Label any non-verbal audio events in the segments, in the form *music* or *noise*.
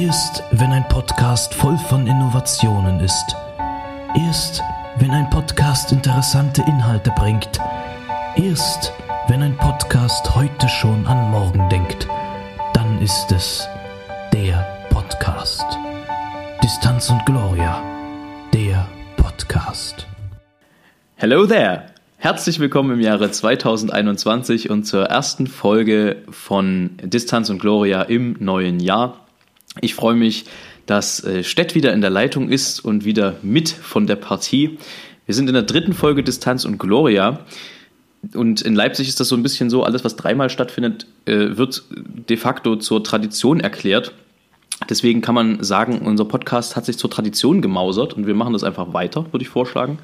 Erst wenn ein Podcast voll von Innovationen ist, erst wenn ein Podcast interessante Inhalte bringt, erst wenn ein Podcast heute schon an morgen denkt, dann ist es der Podcast. Distanz und Gloria, der Podcast. Hello there! Herzlich willkommen im Jahre 2021 und zur ersten Folge von Distanz und Gloria im neuen Jahr. Ich freue mich, dass äh, Stett wieder in der Leitung ist und wieder mit von der Partie. Wir sind in der dritten Folge Distanz und Gloria. Und in Leipzig ist das so ein bisschen so, alles, was dreimal stattfindet, äh, wird de facto zur Tradition erklärt. Deswegen kann man sagen, unser Podcast hat sich zur Tradition gemausert und wir machen das einfach weiter, würde ich vorschlagen.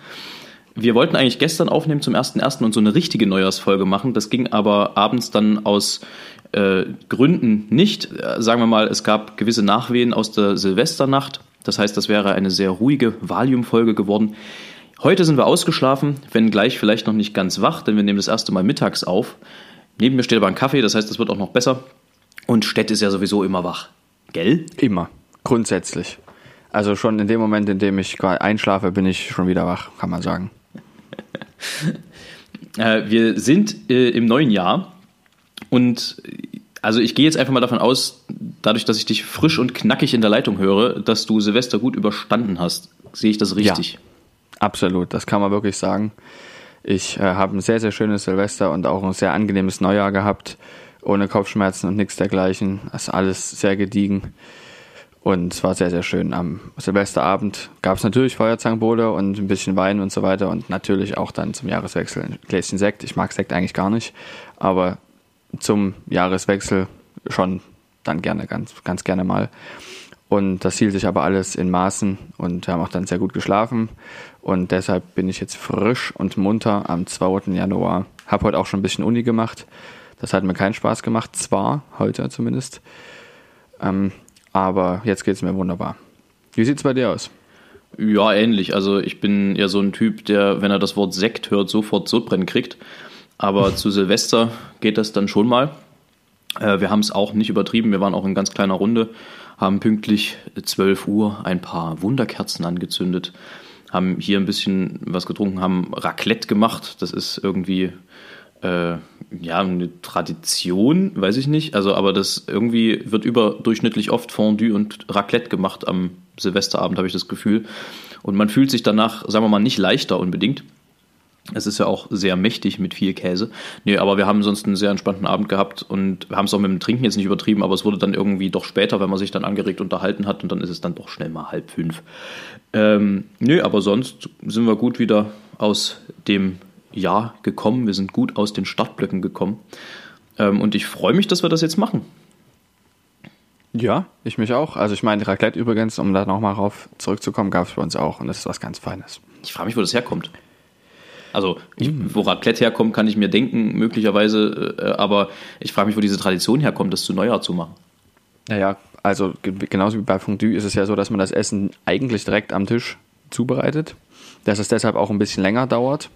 Wir wollten eigentlich gestern aufnehmen zum 1.1. und so eine richtige Neujahrsfolge machen. Das ging aber abends dann aus äh, Gründen nicht. Äh, sagen wir mal, es gab gewisse Nachwehen aus der Silvesternacht. Das heißt, das wäre eine sehr ruhige Valium-Folge geworden. Heute sind wir ausgeschlafen, wenn gleich vielleicht noch nicht ganz wach, denn wir nehmen das erste Mal mittags auf. Neben mir steht aber ein Kaffee, das heißt, das wird auch noch besser. Und Stett ist ja sowieso immer wach. Gell? Immer. Grundsätzlich. Also schon in dem Moment, in dem ich einschlafe, bin ich schon wieder wach, kann man sagen. Äh, wir sind äh, im neuen Jahr und also ich gehe jetzt einfach mal davon aus, dadurch, dass ich dich frisch und knackig in der Leitung höre, dass du Silvester gut überstanden hast. Sehe ich das richtig? Ja, absolut, das kann man wirklich sagen. Ich äh, habe ein sehr, sehr schönes Silvester und auch ein sehr angenehmes Neujahr gehabt, ohne Kopfschmerzen und nichts dergleichen. Das ist alles sehr gediegen. Und es war sehr, sehr schön. Am Silvesterabend gab es natürlich Feuerzangenbowle und ein bisschen Wein und so weiter und natürlich auch dann zum Jahreswechsel ein Gläschen Sekt. Ich mag Sekt eigentlich gar nicht, aber zum Jahreswechsel schon dann gerne, ganz, ganz gerne mal. Und das hielt sich aber alles in Maßen und wir haben auch dann sehr gut geschlafen. Und deshalb bin ich jetzt frisch und munter am 2. Januar. Habe heute auch schon ein bisschen Uni gemacht. Das hat mir keinen Spaß gemacht, zwar heute zumindest. Ähm, aber jetzt geht es mir wunderbar. Wie sieht es bei dir aus? Ja, ähnlich. Also ich bin ja so ein Typ, der, wenn er das Wort Sekt hört, sofort Sodbrennen kriegt. Aber *laughs* zu Silvester geht das dann schon mal. Äh, wir haben es auch nicht übertrieben. Wir waren auch in ganz kleiner Runde, haben pünktlich 12 Uhr ein paar Wunderkerzen angezündet, haben hier ein bisschen was getrunken, haben Raclette gemacht. Das ist irgendwie äh, ja, eine Tradition, weiß ich nicht. Also, aber das irgendwie wird überdurchschnittlich oft Fondue und Raclette gemacht am Silvesterabend, habe ich das Gefühl. Und man fühlt sich danach, sagen wir mal, nicht leichter unbedingt. Es ist ja auch sehr mächtig mit viel Käse. Nee, aber wir haben sonst einen sehr entspannten Abend gehabt und wir haben es auch mit dem Trinken jetzt nicht übertrieben, aber es wurde dann irgendwie doch später, wenn man sich dann angeregt unterhalten hat und dann ist es dann doch schnell mal halb fünf. Ähm, nö, aber sonst sind wir gut wieder aus dem Jahr gekommen. Wir sind gut aus den Startblöcken gekommen. Ähm, und ich freue mich, dass wir das jetzt machen. Ja, ich mich auch. Also ich meine, Raclette übrigens, um da nochmal rauf zurückzukommen, gab es bei uns auch und das ist was ganz Feines. Ich frage mich, wo das herkommt. Also, ich, mm. wo Raclette herkommt, kann ich mir denken, möglicherweise, äh, aber ich frage mich, wo diese Tradition herkommt, das zu Neujahr zu machen. Naja, also genauso wie bei Fondue ist es ja so, dass man das Essen eigentlich direkt am Tisch zubereitet, dass es deshalb auch ein bisschen länger dauert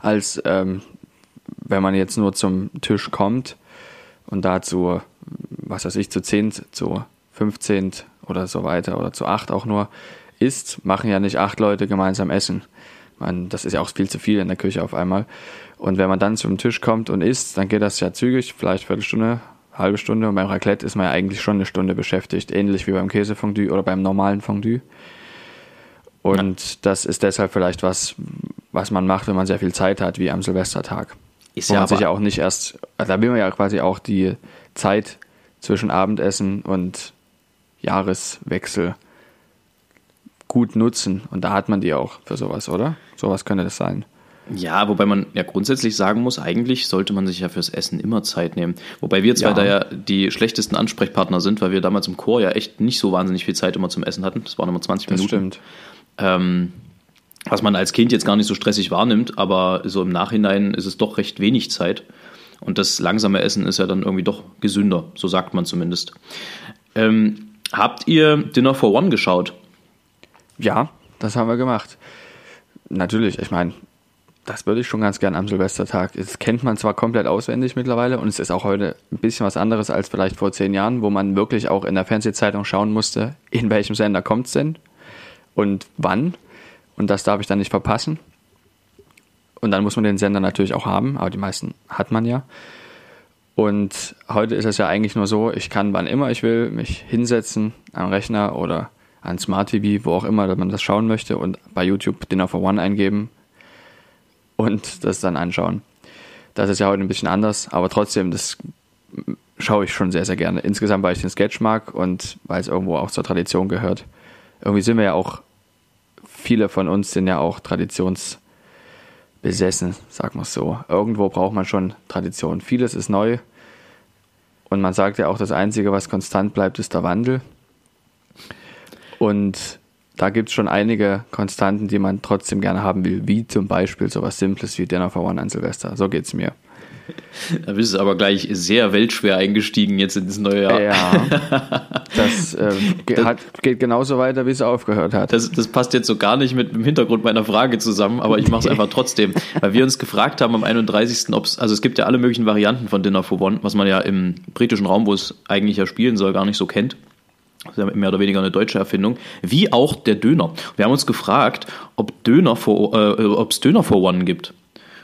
als ähm, wenn man jetzt nur zum Tisch kommt und dazu, was weiß ich, zu 10, zu 15 oder so weiter oder zu 8 auch nur isst, machen ja nicht acht Leute gemeinsam Essen. Man, das ist ja auch viel zu viel in der Küche auf einmal. Und wenn man dann zum Tisch kommt und isst, dann geht das ja zügig, vielleicht Viertelstunde, halbe Stunde. Und beim Raclette ist man ja eigentlich schon eine Stunde beschäftigt, ähnlich wie beim Käsefondue oder beim normalen Fondue. Und ja. das ist deshalb vielleicht was, was man macht, wenn man sehr viel Zeit hat, wie am Silvestertag. Ist Wo ja man sich ja auch nicht erst, also da will man ja quasi auch die Zeit zwischen Abendessen und Jahreswechsel gut nutzen. Und da hat man die auch für sowas, oder? Sowas könnte das sein. Ja, wobei man ja grundsätzlich sagen muss, eigentlich sollte man sich ja fürs Essen immer Zeit nehmen. Wobei wir zwei ja. da ja die schlechtesten Ansprechpartner sind, weil wir damals im Chor ja echt nicht so wahnsinnig viel Zeit immer zum Essen hatten. Das waren immer 20 Minuten. Das stimmt. Ähm, was man als Kind jetzt gar nicht so stressig wahrnimmt, aber so im Nachhinein ist es doch recht wenig Zeit. Und das langsame Essen ist ja dann irgendwie doch gesünder, so sagt man zumindest. Ähm, habt ihr Dinner for One geschaut? Ja, das haben wir gemacht. Natürlich, ich meine, das würde ich schon ganz gern am Silvestertag. Das kennt man zwar komplett auswendig mittlerweile und es ist auch heute ein bisschen was anderes als vielleicht vor zehn Jahren, wo man wirklich auch in der Fernsehzeitung schauen musste, in welchem Sender kommt es denn und wann. Und das darf ich dann nicht verpassen. Und dann muss man den Sender natürlich auch haben, aber die meisten hat man ja. Und heute ist es ja eigentlich nur so, ich kann wann immer ich will mich hinsetzen am Rechner oder an Smart TV, wo auch immer man das schauen möchte und bei YouTube Dinner for One eingeben und das dann anschauen. Das ist ja heute ein bisschen anders, aber trotzdem, das schaue ich schon sehr, sehr gerne. Insgesamt, weil ich den Sketch mag und weil es irgendwo auch zur Tradition gehört. Irgendwie sind wir ja auch, viele von uns sind ja auch traditionsbesessen, sagen wir es so. Irgendwo braucht man schon Tradition. Vieles ist neu und man sagt ja auch, das Einzige, was konstant bleibt, ist der Wandel. Und da gibt es schon einige Konstanten, die man trotzdem gerne haben will, wie zum Beispiel sowas Simples wie Dinner for One an Silvester. So geht es mir. *laughs* Da bist du aber gleich sehr weltschwer eingestiegen jetzt ins neue Jahr. Ja, *laughs* das, äh, das hat, geht genauso weiter, wie es aufgehört hat. Das, das, passt jetzt so gar nicht mit dem Hintergrund meiner Frage zusammen, aber ich mache es einfach trotzdem. Weil wir uns gefragt haben am 31. ob es, also es gibt ja alle möglichen Varianten von Dinner for One, was man ja im britischen Raum, wo es eigentlich ja spielen soll, gar nicht so kennt. Das ist ja mehr oder weniger eine deutsche Erfindung, wie auch der Döner. Wir haben uns gefragt, ob Döner for, äh, ob es Döner for One gibt.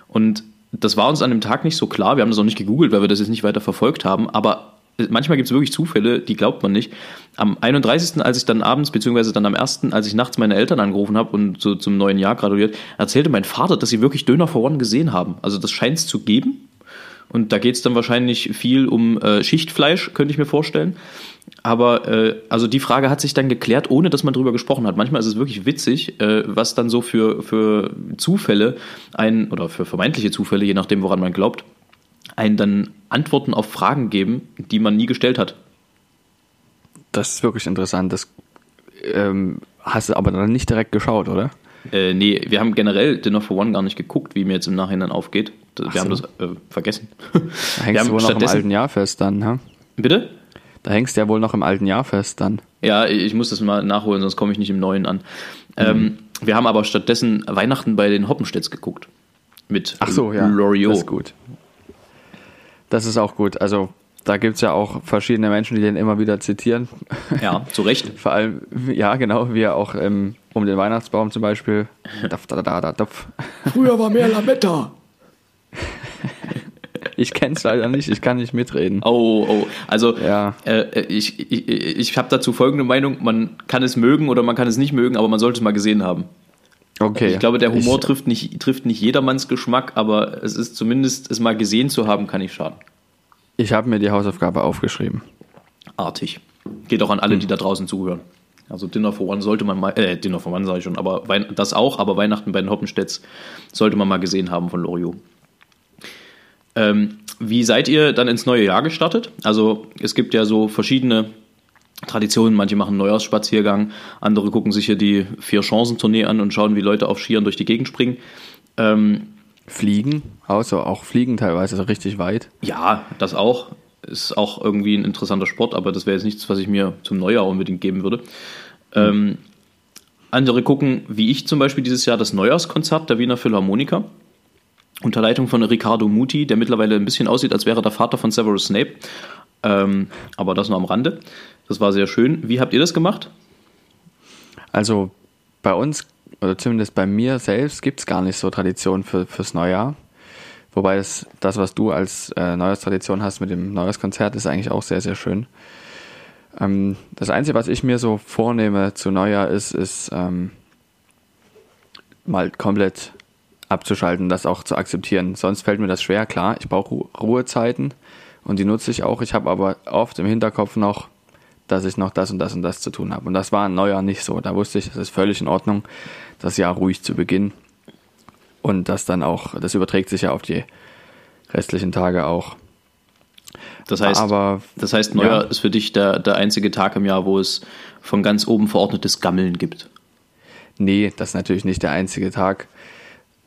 Und das war uns an dem Tag nicht so klar. Wir haben das auch nicht gegoogelt, weil wir das jetzt nicht weiter verfolgt haben. Aber manchmal gibt es wirklich Zufälle, die glaubt man nicht. Am 31., als ich dann abends, beziehungsweise dann am 1., als ich nachts meine Eltern angerufen habe und so zum neuen Jahr gratuliert, erzählte mein Vater, dass sie wirklich Döner for One gesehen haben. Also das scheint es zu geben. Und da geht es dann wahrscheinlich viel um äh, Schichtfleisch, könnte ich mir vorstellen. Aber äh, also die Frage hat sich dann geklärt, ohne dass man drüber gesprochen hat. Manchmal ist es wirklich witzig, äh, was dann so für, für Zufälle ein, oder für vermeintliche Zufälle, je nachdem, woran man glaubt, einen dann Antworten auf Fragen geben, die man nie gestellt hat. Das ist wirklich interessant. Das ähm, hast du aber dann nicht direkt geschaut, oder? Äh, nee, wir haben generell Dinner for One gar nicht geguckt, wie mir jetzt im Nachhinein aufgeht. Wir so. haben das äh, vergessen. Da hängst du wohl noch im alten Jahr fest dann, ha? Bitte? Da hängst du ja wohl noch im alten Jahr fest dann. Ja, ich muss das mal nachholen, sonst komme ich nicht im neuen an. Ähm, mhm. Ähm, wir haben aber stattdessen Weihnachten bei den Hoppenstedts geguckt. Mit Ach so, ja. Loriot. Das ist gut. Das ist auch gut. Also da gibt es ja auch verschiedene Menschen, die den immer wieder zitieren. Ja, zu Recht. *laughs* Vor allem, ja, genau, wie er auch ähm, um den Weihnachtsbaum zum Beispiel. *laughs* Daf, da, da, da, daf. Früher war mehr Lametta. Ich kenne es leider nicht, ich kann nicht mitreden. Oh, oh. Also ja. äh, ich, ich, ich habe dazu folgende Meinung, man kann es mögen oder man kann es nicht mögen, aber man sollte es mal gesehen haben. Okay. Ich glaube, der Humor ich, trifft, nicht, trifft nicht jedermanns Geschmack, aber es ist zumindest, es mal gesehen zu haben, kann nicht schaden. Ich habe mir die Hausaufgabe aufgeschrieben. Artig. Geht auch an alle, hm. die da draußen zuhören. Also Dinner for One sollte man mal, äh, Dinner for One sage ich schon, aber das auch, aber Weihnachten bei den Hoppenstedts sollte man mal gesehen haben von Loriot. Ähm, wie seid ihr dann ins neue Jahr gestartet? Also es gibt ja so verschiedene Traditionen. Manche machen Neujahrsspaziergang, andere gucken sich hier die Vier-Chancen-Tournee an und schauen, wie Leute auf Skiern durch die Gegend springen. Ähm, fliegen, also auch fliegen teilweise so richtig weit. Ja, das auch. Ist auch irgendwie ein interessanter Sport, aber das wäre jetzt nichts, was ich mir zum Neujahr unbedingt geben würde. Ähm, andere gucken, wie ich zum Beispiel dieses Jahr, das Neujahrskonzert der Wiener Philharmoniker unter Leitung von Riccardo Muti, der mittlerweile ein bisschen aussieht, als wäre der Vater von Severus Snape. Ähm, aber das nur am Rande. Das war sehr schön. Wie habt ihr das gemacht? Also bei uns, oder zumindest bei mir selbst, gibt es gar nicht so Tradition für, fürs Neujahr. Wobei das, das was du als äh, Neujahrstradition hast mit dem Neujahrskonzert, ist eigentlich auch sehr, sehr schön. Ähm, das Einzige, was ich mir so vornehme zu Neujahr ist, ist ähm, mal komplett abzuschalten, das auch zu akzeptieren. Sonst fällt mir das schwer, klar. Ich brauche Ruhezeiten und die nutze ich auch. Ich habe aber oft im Hinterkopf noch, dass ich noch das und das und das zu tun habe. Und das war ein Neujahr nicht so. Da wusste ich, es ist völlig in Ordnung, das Jahr ruhig zu beginnen. Und das dann auch, das überträgt sich ja auf die restlichen Tage auch. Das heißt, aber, das heißt Neujahr ja. ist für dich der, der einzige Tag im Jahr, wo es von ganz oben verordnetes Gammeln gibt. Nee, das ist natürlich nicht der einzige Tag.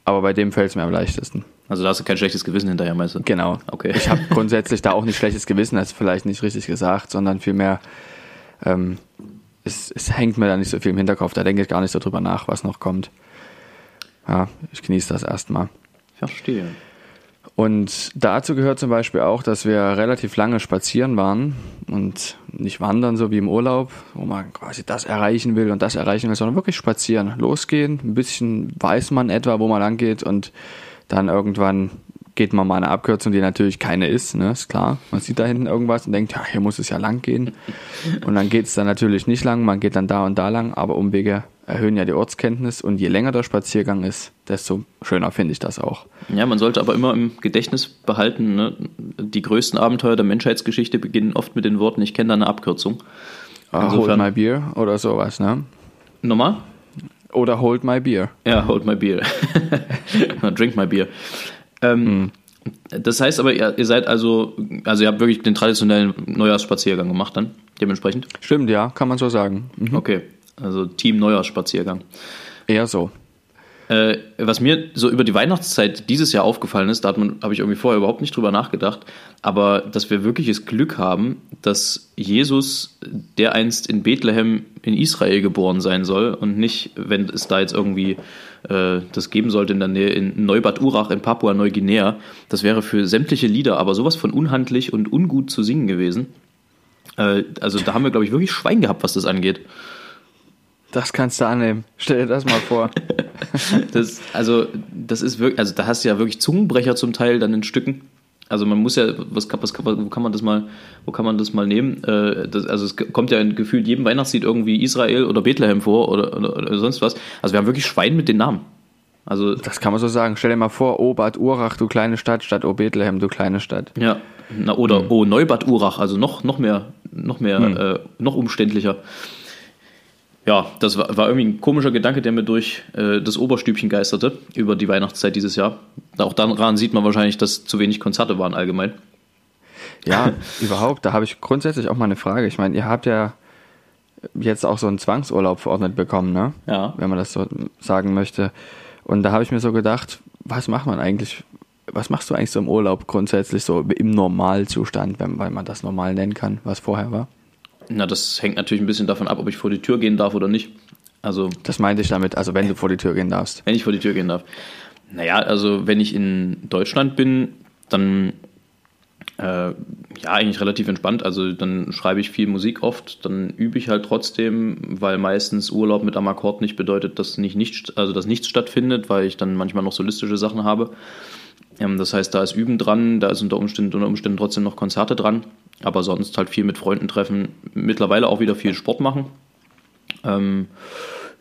Aber bei dem fällt es mir am leichtesten. Also da hast du kein schlechtes Gewissen hinterher, meinst du? Genau. Okay. Ich habe *laughs* grundsätzlich da auch nicht schlechtes Gewissen, das ist vielleicht nicht richtig gesagt, sondern vielmehr, ähm, es, es hängt mir da nicht so viel im Hinterkopf, da denke ich gar nicht so drüber nach, was noch kommt. Ja, ich genieße das erstmal. Verstehe. Und dazu gehört zum Beispiel auch, dass wir relativ lange spazieren waren und nicht wandern, so wie im Urlaub, wo man quasi das erreichen will und das erreichen will, sondern wirklich spazieren. Losgehen, ein bisschen weiß man etwa, wo man lang geht und dann irgendwann geht man mal eine Abkürzung, die natürlich keine ist, ne, ist klar. Man sieht da hinten irgendwas und denkt, ja, hier muss es ja lang gehen. Und dann geht es dann natürlich nicht lang, man geht dann da und da lang, aber Umwege erhöhen ja die Ortskenntnis und je länger der Spaziergang ist, desto schöner finde ich das auch. Ja, man sollte aber immer im Gedächtnis behalten, ne? die größten Abenteuer der Menschheitsgeschichte beginnen oft mit den Worten, ich kenne da eine Abkürzung. Ah, hold my beer oder sowas, ne? Nochmal? Oder hold my beer. Ja, hold my beer. *laughs* Drink my beer. Ähm, hm. Das heißt aber, ihr, ihr, seid also, also ihr habt wirklich den traditionellen Neujahrsspaziergang gemacht dann, dementsprechend? Stimmt, ja, kann man so sagen. Mhm. Okay, also Team Neujahrsspaziergang. Eher so. Äh, was mir so über die Weihnachtszeit dieses Jahr aufgefallen ist, da habe ich irgendwie vorher überhaupt nicht drüber nachgedacht, aber dass wir wirkliches Glück haben, dass Jesus, der einst in Bethlehem in Israel geboren sein soll und nicht, wenn es da jetzt irgendwie äh, das geben sollte in der Nähe in Neubad Urach in Papua-Neuguinea, das wäre für sämtliche Lieder aber sowas von unhandlich und ungut zu singen gewesen. Äh, also da haben wir, glaube ich, wirklich Schwein gehabt, was das angeht. Das kannst du annehmen. Stell dir das mal vor. *laughs* das, also, das ist wirklich, also da hast du ja wirklich Zungenbrecher zum Teil dann in Stücken. Also man muss ja, was, was, wo kann man das mal, wo kann man das mal nehmen? Äh, das, also es kommt ja in gefühlt jedem Weihnachtslied irgendwie Israel oder Bethlehem vor oder, oder, oder, sonst was. Also wir haben wirklich Schwein mit den Namen. Also das kann man so sagen. Stell dir mal vor, O Bad Urach, du kleine Stadt, statt O Bethlehem, du kleine Stadt. Ja, Na, oder hm. O Neubad Urach, also noch, noch mehr, noch mehr, hm. äh, noch umständlicher ja, das war, war, irgendwie ein komischer Gedanke, der mir durch äh, das Oberstübchen geisterte über die Weihnachtszeit dieses Jahr. Auch daran sieht man wahrscheinlich, dass zu wenig Konzerte waren allgemein. Ja, *laughs* überhaupt. Da habe ich grundsätzlich auch mal eine Frage. Ich meine, ihr habt ja jetzt auch so einen Zwangsurlaub verordnet bekommen, ne? Ja. Wenn man das so sagen möchte. Und da habe ich mir so gedacht, was macht man eigentlich? Was machst du eigentlich so im Urlaub grundsätzlich so im Normalzustand, wenn, weil man das normal nennen kann, was vorher war? Na, das hängt natürlich ein bisschen davon ab, ob ich vor die Tür gehen darf oder nicht. Also, das meinte ich damit, also wenn du vor die Tür gehen darfst. Wenn ich vor die Tür gehen darf. Naja, also wenn ich in Deutschland bin, dann äh, ja, eigentlich relativ entspannt. Also dann schreibe ich viel Musik oft, dann übe ich halt trotzdem, weil meistens Urlaub mit am Akkord nicht bedeutet, dass nicht, nicht, also dass nichts stattfindet, weil ich dann manchmal noch solistische Sachen habe. Ähm, das heißt, da ist Üben dran, da ist unter Umständen, unter Umständen trotzdem noch Konzerte dran, aber sonst halt viel mit Freunden treffen, mittlerweile auch wieder viel Sport machen. Ähm,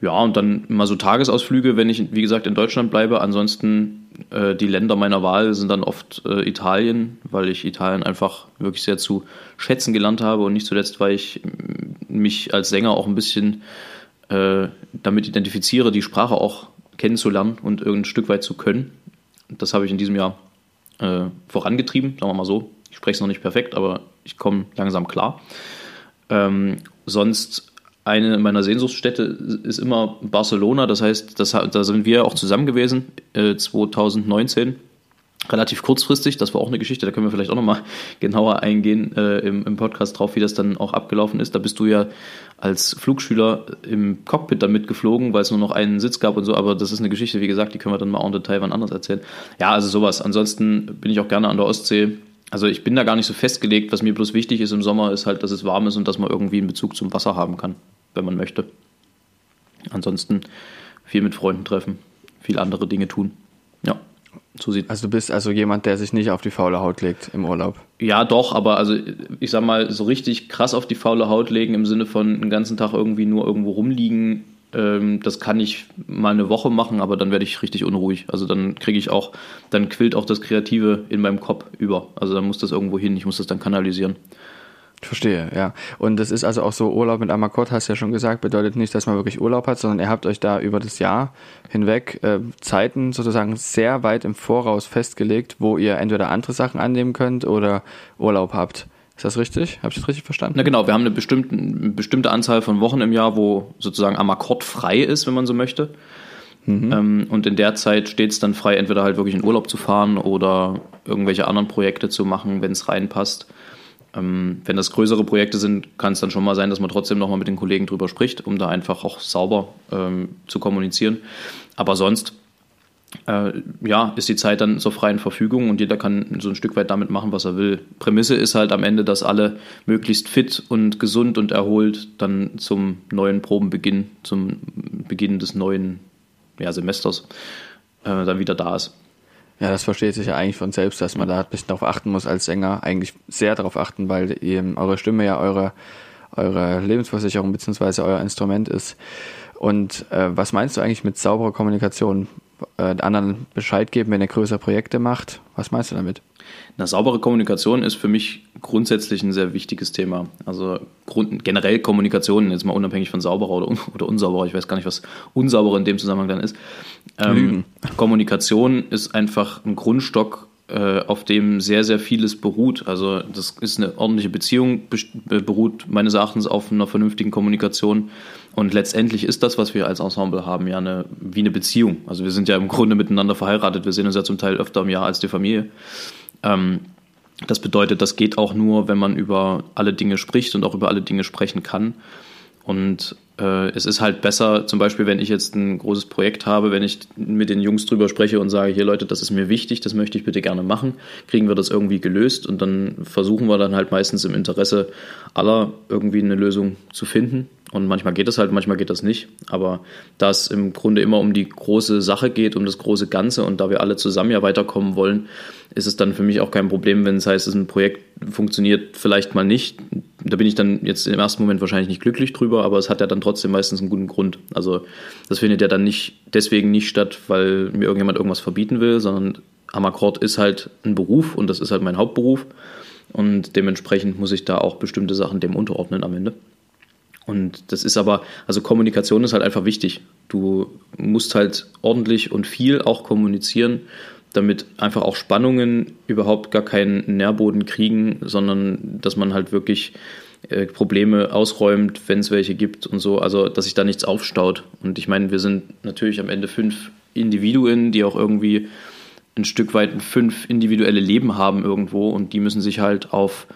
ja, und dann mal so Tagesausflüge, wenn ich, wie gesagt, in Deutschland bleibe. Ansonsten äh, die Länder meiner Wahl sind dann oft äh, Italien, weil ich Italien einfach wirklich sehr zu schätzen gelernt habe und nicht zuletzt, weil ich mich als Sänger auch ein bisschen äh, damit identifiziere, die Sprache auch kennenzulernen und irgendein Stück weit zu können. Das habe ich in diesem Jahr äh, vorangetrieben, sagen wir mal so. Ich spreche es noch nicht perfekt, aber ich komme langsam klar. Ähm, sonst eine meiner Sehnsuchtsstädte ist immer Barcelona. Das heißt, das, da sind wir auch zusammen gewesen, äh, 2019 relativ kurzfristig. Das war auch eine Geschichte, da können wir vielleicht auch nochmal *laughs* genauer eingehen äh, im, im, Podcast drauf, wie das dann auch abgelaufen ist. Da bist du ja als Flugschüler im Cockpit damit geflogen, weil es nur noch einen Sitz gab und so, aber das ist eine Geschichte, wie gesagt, die können wir dann mal en Detail wann anders erzählen. Ja, also sowas. Ansonsten bin ich auch gerne an der Ostsee. Also ich bin da gar nicht so festgelegt. Was mir bloß wichtig ist im Sommer, ist halt, dass es warm ist und dass man irgendwie einen Bezug zum Wasser haben kann, wenn man möchte. Ansonsten viel mit Freunden treffen, viel andere Dinge tun. Ja. So sieht also du bist also jemand, der sich nicht auf die faule Haut legt im Urlaub. Ja, doch, aber also ich sag mal, so richtig krass auf die faule Haut legen im Sinne von den ganzen Tag irgendwie nur irgendwo rumliegen, das kann ich mal eine Woche machen, aber dann werde ich richtig unruhig. Also dann kriege ich auch, dann quillt auch das Kreative in meinem Kopf über. Also dann muss das irgendwo hin, ich muss das dann kanalisieren. Verstehe, ja. Und das ist also auch so, Urlaub mit Amakot, hast du ja schon gesagt, bedeutet nicht, dass man wirklich Urlaub hat, sondern ihr habt euch da über das Jahr hinweg äh, Zeiten sozusagen sehr weit im Voraus festgelegt, wo ihr entweder andere Sachen annehmen könnt oder Urlaub habt. Ist das richtig? Habe ich das richtig verstanden? Na genau, wir haben eine bestimmte, eine bestimmte Anzahl von Wochen im Jahr, wo sozusagen Amakot frei ist, wenn man so möchte. Mhm. Ähm, und in der Zeit steht es dann frei, entweder halt wirklich in Urlaub zu fahren oder irgendwelche anderen Projekte zu machen, wenn es reinpasst. Ähm, wenn das größere Projekte sind, kann es dann schon mal sein, dass man trotzdem nochmal mit den Kollegen drüber spricht, um da einfach auch sauber ähm, zu kommunizieren. Aber sonst äh, ja, ist die Zeit dann zur freien Verfügung und jeder kann so ein Stück weit damit machen, was er will. Prämisse ist halt am Ende, dass alle möglichst fit und gesund und erholt dann zum neuen Probenbeginn, zum Beginn des neuen ja, Semesters äh, dann wieder da ist. Ja, das versteht sich ja eigentlich von selbst, dass man da ein bisschen darauf achten muss als Sänger, eigentlich sehr darauf achten, weil eben eure Stimme ja eure, eure Lebensversicherung bzw. euer Instrument ist. Und äh, was meinst du eigentlich mit sauberer Kommunikation? Äh, anderen Bescheid geben, wenn ihr größere Projekte macht? Was meinst du damit? Eine saubere Kommunikation ist für mich grundsätzlich ein sehr wichtiges Thema. Also Grund, generell Kommunikation, jetzt mal unabhängig von sauberer oder, un, oder unsauberer, ich weiß gar nicht, was unsauberer in dem Zusammenhang dann ist. Ähm, Kommunikation ist einfach ein Grundstock, auf dem sehr, sehr vieles beruht. Also das ist eine ordentliche Beziehung, beruht meines Erachtens auf einer vernünftigen Kommunikation. Und letztendlich ist das, was wir als Ensemble haben, ja eine, wie eine Beziehung. Also wir sind ja im Grunde miteinander verheiratet. Wir sehen uns ja zum Teil öfter im Jahr als die Familie. Ähm, das bedeutet, das geht auch nur, wenn man über alle Dinge spricht und auch über alle Dinge sprechen kann. Und äh, es ist halt besser, zum Beispiel, wenn ich jetzt ein großes Projekt habe, wenn ich mit den Jungs drüber spreche und sage, hier Leute, das ist mir wichtig, das möchte ich bitte gerne machen, kriegen wir das irgendwie gelöst und dann versuchen wir dann halt meistens im Interesse aller irgendwie eine Lösung zu finden. Und manchmal geht das halt, manchmal geht das nicht. Aber da es im Grunde immer um die große Sache geht, um das große Ganze und da wir alle zusammen ja weiterkommen wollen, ist es dann für mich auch kein Problem, wenn es heißt, dass ein Projekt funktioniert vielleicht mal nicht. Da bin ich dann jetzt im ersten Moment wahrscheinlich nicht glücklich drüber, aber es hat ja dann trotzdem meistens einen guten Grund. Also das findet ja dann nicht deswegen nicht statt, weil mir irgendjemand irgendwas verbieten will, sondern Amakkord ist halt ein Beruf und das ist halt mein Hauptberuf. Und dementsprechend muss ich da auch bestimmte Sachen dem unterordnen am Ende. Und das ist aber, also Kommunikation ist halt einfach wichtig. Du musst halt ordentlich und viel auch kommunizieren, damit einfach auch Spannungen überhaupt gar keinen Nährboden kriegen, sondern dass man halt wirklich äh, Probleme ausräumt, wenn es welche gibt und so, also dass sich da nichts aufstaut. Und ich meine, wir sind natürlich am Ende fünf Individuen, die auch irgendwie ein Stück weit fünf individuelle Leben haben irgendwo und die müssen sich halt auf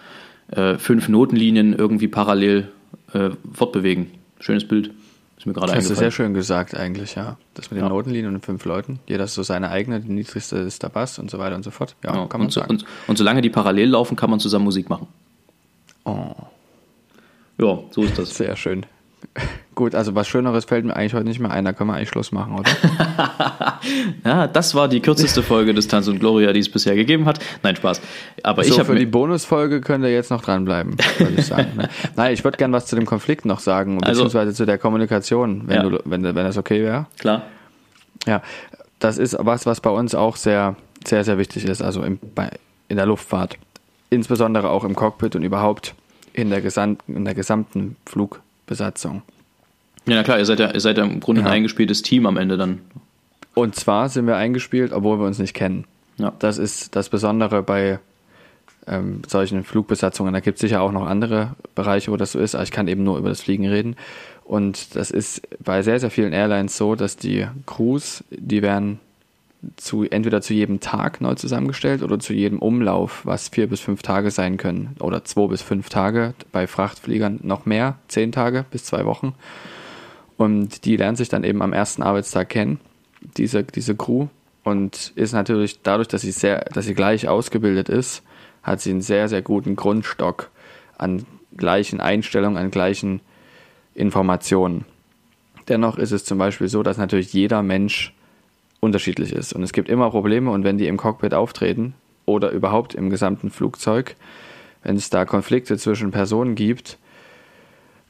äh, fünf Notenlinien irgendwie parallel äh, fortbewegen. Schönes Bild. Ist mir gerade Das ist sehr schön gesagt eigentlich, ja. Das mit den ja. Notenlinien und fünf Leuten. Jeder ist so seine eigene, die niedrigste ist der Bass und so weiter und so fort. Ja, ja. kann man und, sagen. Und, und solange die parallel laufen, kann man zusammen Musik machen. Oh. Ja, so ist das. Sehr schön. *laughs* Gut, also was Schöneres fällt mir eigentlich heute nicht mehr ein, da können wir eigentlich Schluss machen, oder? *laughs* ja, das war die kürzeste Folge des Tanz und Gloria, die es bisher gegeben hat. Nein, Spaß. Aber so, ich für die Bonusfolge könnt ihr jetzt noch dranbleiben, würde ich sagen. Ne? *laughs* Nein, ich würde gerne was zu dem Konflikt noch sagen, also, beziehungsweise zu der Kommunikation, wenn, ja. du, wenn, wenn das okay wäre. Klar. Ja, das ist was, was bei uns auch sehr, sehr, sehr wichtig ist, also im, bei, in der Luftfahrt. Insbesondere auch im Cockpit und überhaupt in der, gesamten, in der gesamten Flugbesatzung. Ja, na klar, ihr seid ja, ihr seid ja im Grunde ja. ein eingespieltes Team am Ende dann. Und zwar sind wir eingespielt, obwohl wir uns nicht kennen. Ja. Das ist das Besondere bei ähm, solchen Flugbesatzungen. Da gibt es sicher auch noch andere Bereiche, wo das so ist, aber ich kann eben nur über das Fliegen reden. Und das ist bei sehr, sehr vielen Airlines so, dass die Crews, die werden zu, entweder zu jedem Tag neu zusammengestellt oder zu jedem Umlauf, was vier bis fünf Tage sein können. Oder zwei bis fünf Tage. Bei Frachtfliegern noch mehr, zehn Tage bis zwei Wochen. Und die lernt sich dann eben am ersten Arbeitstag kennen, diese, diese Crew. Und ist natürlich dadurch, dass sie sehr, dass sie gleich ausgebildet ist, hat sie einen sehr, sehr guten Grundstock an gleichen Einstellungen, an gleichen Informationen. Dennoch ist es zum Beispiel so, dass natürlich jeder Mensch unterschiedlich ist. Und es gibt immer Probleme und wenn die im Cockpit auftreten oder überhaupt im gesamten Flugzeug, wenn es da Konflikte zwischen Personen gibt,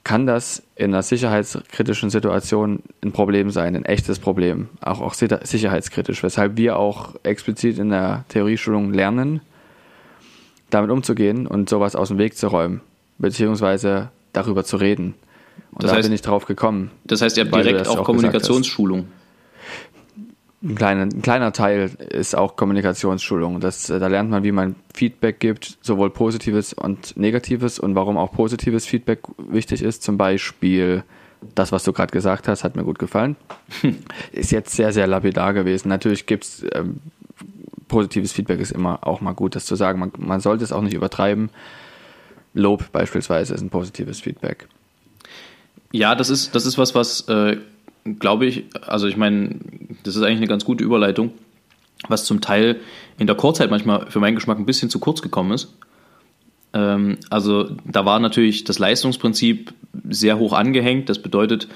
kann das in einer sicherheitskritischen Situation ein Problem sein, ein echtes Problem, auch, auch sicherheitskritisch, weshalb wir auch explizit in der Theorieschulung lernen, damit umzugehen und sowas aus dem Weg zu räumen, beziehungsweise darüber zu reden. Und das da heißt, bin ich drauf gekommen. Das heißt, ihr habt direkt auch, auch Kommunikationsschulung. Ein kleiner, ein kleiner Teil ist auch Kommunikationsschulung. Das, da lernt man, wie man Feedback gibt, sowohl positives und negatives und warum auch positives Feedback wichtig ist. Zum Beispiel das, was du gerade gesagt hast, hat mir gut gefallen. *laughs* Ist jetzt sehr, sehr lapidar gewesen. Natürlich gibt es ähm, positives Feedback, ist immer auch mal gut, das zu sagen. Man, man sollte es auch nicht übertreiben. Lob beispielsweise ist ein positives Feedback. Ja, das ist, das ist was, was äh, glaube ich, also ich meine, das ist eigentlich eine ganz gute Überleitung, was zum Teil in der Kurzzeit manchmal für meinen Geschmack ein bisschen zu kurz gekommen ist. Ähm, also da war natürlich das Leistungsprinzip sehr hoch angehängt. Das bedeutet,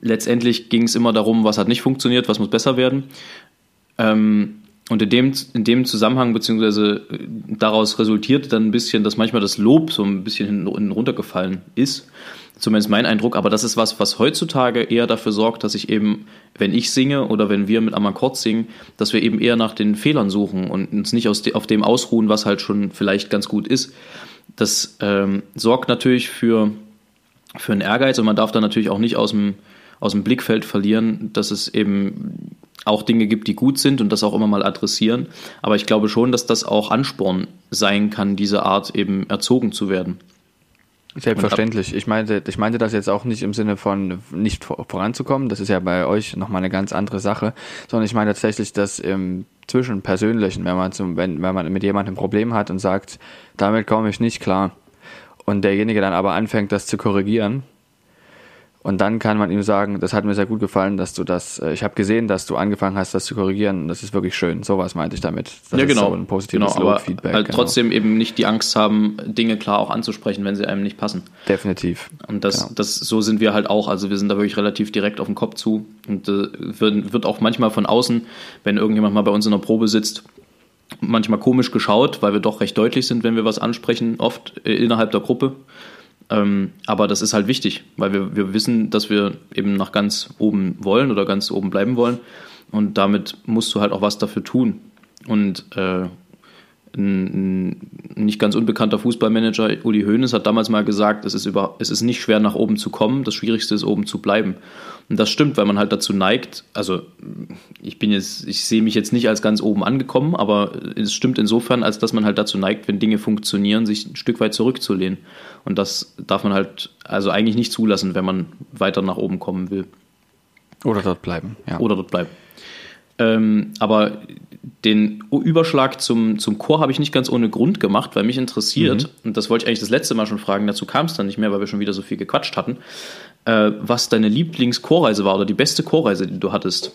letztendlich ging es immer darum, was hat nicht funktioniert, was muss besser werden. Ähm, und in dem, in dem Zusammenhang, beziehungsweise äh, daraus resultiert dann ein bisschen, dass manchmal das Lob so ein bisschen hinten runtergefallen ist. Zumindest mein Eindruck. Aber das ist was, was heutzutage eher dafür sorgt, dass ich eben, wenn ich singe oder wenn wir mit Amakord singen, dass wir eben eher nach den Fehlern suchen und uns nicht aus de, auf dem ausruhen, was halt schon vielleicht ganz gut ist. Das ähm, sorgt natürlich für, für einen Ehrgeiz und man darf dann natürlich auch nicht aus dem, aus dem Blickfeld verlieren, dass es eben auch Dinge gibt, die gut sind und das auch immer mal adressieren. Aber ich glaube schon, dass das auch Ansporn sein kann, diese Art eben erzogen zu werden. Selbstverständlich. Ich meinte, ich meinte das jetzt auch nicht im Sinne von nicht voranzukommen. Das ist ja bei euch nochmal eine ganz andere Sache, sondern ich meine tatsächlich, dass im Zwischenpersönlichen, wenn man zum, wenn, wenn man mit jemandem ein Problem hat und sagt, damit komme ich nicht klar, und derjenige dann aber anfängt, das zu korrigieren, und dann kann man ihm sagen, das hat mir sehr gut gefallen, dass du das, äh, ich habe gesehen, dass du angefangen hast, das zu korrigieren. Das ist wirklich schön. Sowas meinte ich damit. Das ja, genau. So ein positives genau, aber Feedback. Halt genau. trotzdem eben nicht die Angst haben, Dinge klar auch anzusprechen, wenn sie einem nicht passen. Definitiv. Und das, genau. das, so sind wir halt auch. Also wir sind da wirklich relativ direkt auf den Kopf zu. Und äh, wird, wird auch manchmal von außen, wenn irgendjemand mal bei uns in der Probe sitzt, manchmal komisch geschaut, weil wir doch recht deutlich sind, wenn wir was ansprechen, oft äh, innerhalb der Gruppe. Ähm, aber das ist halt wichtig, weil wir, wir wissen, dass wir eben nach ganz oben wollen oder ganz oben bleiben wollen. Und damit musst du halt auch was dafür tun. Und äh, ein, ein, nicht ganz unbekannter Fußballmanager, Uli Hoeneß, hat damals mal gesagt, es ist, über, es ist nicht schwer, nach oben zu kommen, das Schwierigste ist, oben zu bleiben. Und das stimmt, weil man halt dazu neigt, also ich bin jetzt, ich sehe mich jetzt nicht als ganz oben angekommen, aber es stimmt insofern, als dass man halt dazu neigt, wenn Dinge funktionieren, sich ein Stück weit zurückzulehnen. Und das darf man halt also eigentlich nicht zulassen, wenn man weiter nach oben kommen will. Oder dort bleiben, ja. Oder dort bleiben. Ähm, aber den Überschlag zum, zum Chor habe ich nicht ganz ohne Grund gemacht, weil mich interessiert, mhm. und das wollte ich eigentlich das letzte Mal schon fragen, dazu kam es dann nicht mehr, weil wir schon wieder so viel gequatscht hatten, äh, was deine Lieblingschorreise war oder die beste Chorreise, die du hattest.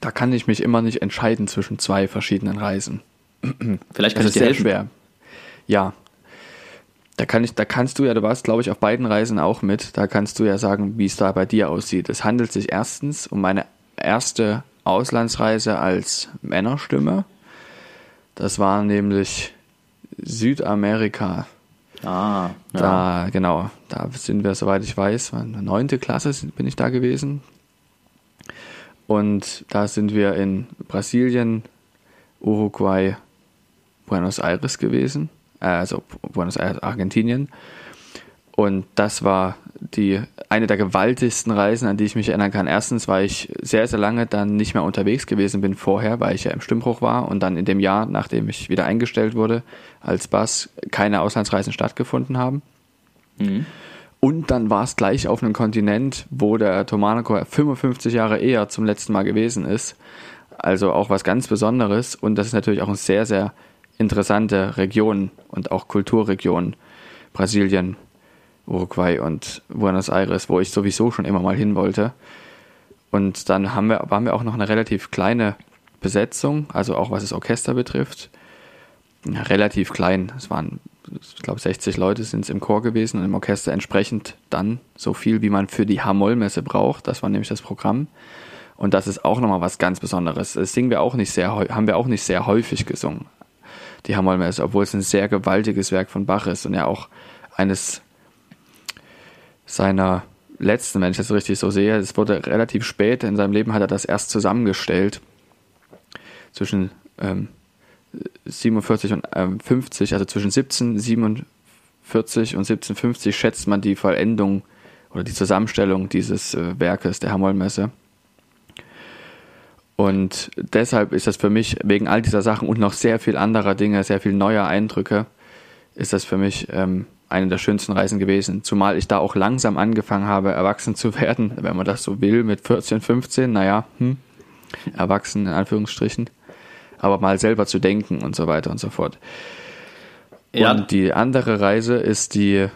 Da kann ich mich immer nicht entscheiden zwischen zwei verschiedenen Reisen. Vielleicht kann das ich dir helfen. schwer. Ja, da kann ich, da kannst du ja, du warst, glaube ich, auf beiden Reisen auch mit. Da kannst du ja sagen, wie es da bei dir aussieht. Es handelt sich erstens um meine erste Auslandsreise als Männerstimme. Das war nämlich Südamerika. Ah, ja. Da, genau, da sind wir, soweit ich weiß, neunte Klasse bin ich da gewesen. Und da sind wir in Brasilien, Uruguay, Buenos Aires gewesen also Buenos Aires, Argentinien. Und das war die eine der gewaltigsten Reisen, an die ich mich erinnern kann. Erstens, weil ich sehr, sehr lange dann nicht mehr unterwegs gewesen bin vorher, weil ich ja im Stimmbruch war und dann in dem Jahr, nachdem ich wieder eingestellt wurde als Bass, keine Auslandsreisen stattgefunden haben. Mhm. Und dann war es gleich auf einem Kontinent, wo der Tomanico 55 Jahre eher zum letzten Mal gewesen ist. Also auch was ganz Besonderes. Und das ist natürlich auch ein sehr, sehr interessante Regionen und auch Kulturregionen. Brasilien, Uruguay und Buenos Aires, wo ich sowieso schon immer mal hin wollte. Und dann haben wir, waren wir auch noch eine relativ kleine Besetzung, also auch was das Orchester betrifft. Relativ klein. Es waren, ich glaube, 60 Leute sind es im Chor gewesen und im Orchester entsprechend dann so viel, wie man für die H-Moll-Messe braucht. Das war nämlich das Programm. Und das ist auch nochmal was ganz Besonderes. Das singen wir auch nicht sehr, haben wir auch nicht sehr häufig gesungen die Hammermesse, obwohl es ein sehr gewaltiges Werk von Bach ist und ja auch eines seiner letzten, wenn ich das richtig so sehe. Es wurde relativ spät in seinem Leben, hat er das erst zusammengestellt. Zwischen ähm, 47 und ähm, 50, also zwischen 1747 und 1750 schätzt man die Vollendung oder die Zusammenstellung dieses äh, Werkes der Hamollmesse. Und deshalb ist das für mich, wegen all dieser Sachen und noch sehr viel anderer Dinge, sehr viel neuer Eindrücke, ist das für mich ähm, eine der schönsten Reisen gewesen. Zumal ich da auch langsam angefangen habe, erwachsen zu *laughs* werden, wenn man das so will, mit 14, 15, naja, hm, erwachsen in Anführungsstrichen, aber mal selber zu denken und so weiter und so fort. Ja. Und die andere Reise ist die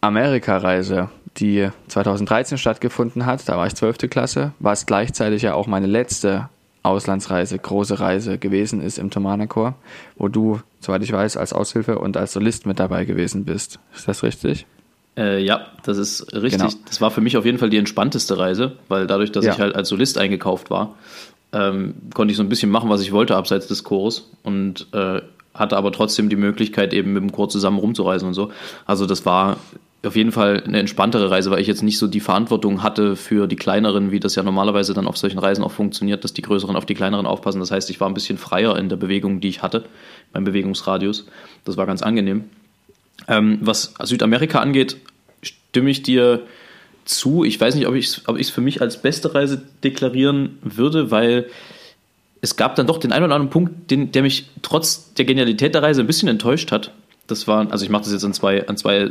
Amerika-Reise, die 2013 stattgefunden hat. Da war ich 12. Klasse, was gleichzeitig ja auch meine letzte Auslandsreise, große Reise gewesen ist im Thomanerchor, wo du, soweit ich weiß, als Aushilfe und als Solist mit dabei gewesen bist. Ist das richtig? Äh, ja, das ist richtig. Genau. Das war für mich auf jeden Fall die entspannteste Reise, weil dadurch, dass ja. ich halt als Solist eingekauft war, ähm, konnte ich so ein bisschen machen, was ich wollte, abseits des Chores und äh, hatte aber trotzdem die Möglichkeit, eben mit dem Chor zusammen rumzureisen und so. Also das war auf jeden Fall eine entspanntere Reise, weil ich jetzt nicht so die Verantwortung hatte für die kleineren, wie das ja normalerweise dann auf solchen Reisen auch funktioniert, dass die größeren auf die kleineren aufpassen. Das heißt, ich war ein bisschen freier in der Bewegung, die ich hatte, beim Bewegungsradius. Das war ganz angenehm. Ähm, was Südamerika angeht, stimme ich dir zu. Ich weiß nicht, ob ich es ob für mich als beste Reise deklarieren würde, weil es gab dann doch den einen oder anderen Punkt, den, der mich trotz der Genialität der Reise ein bisschen enttäuscht hat. Das waren, also ich mache das jetzt an zwei, an zwei äh,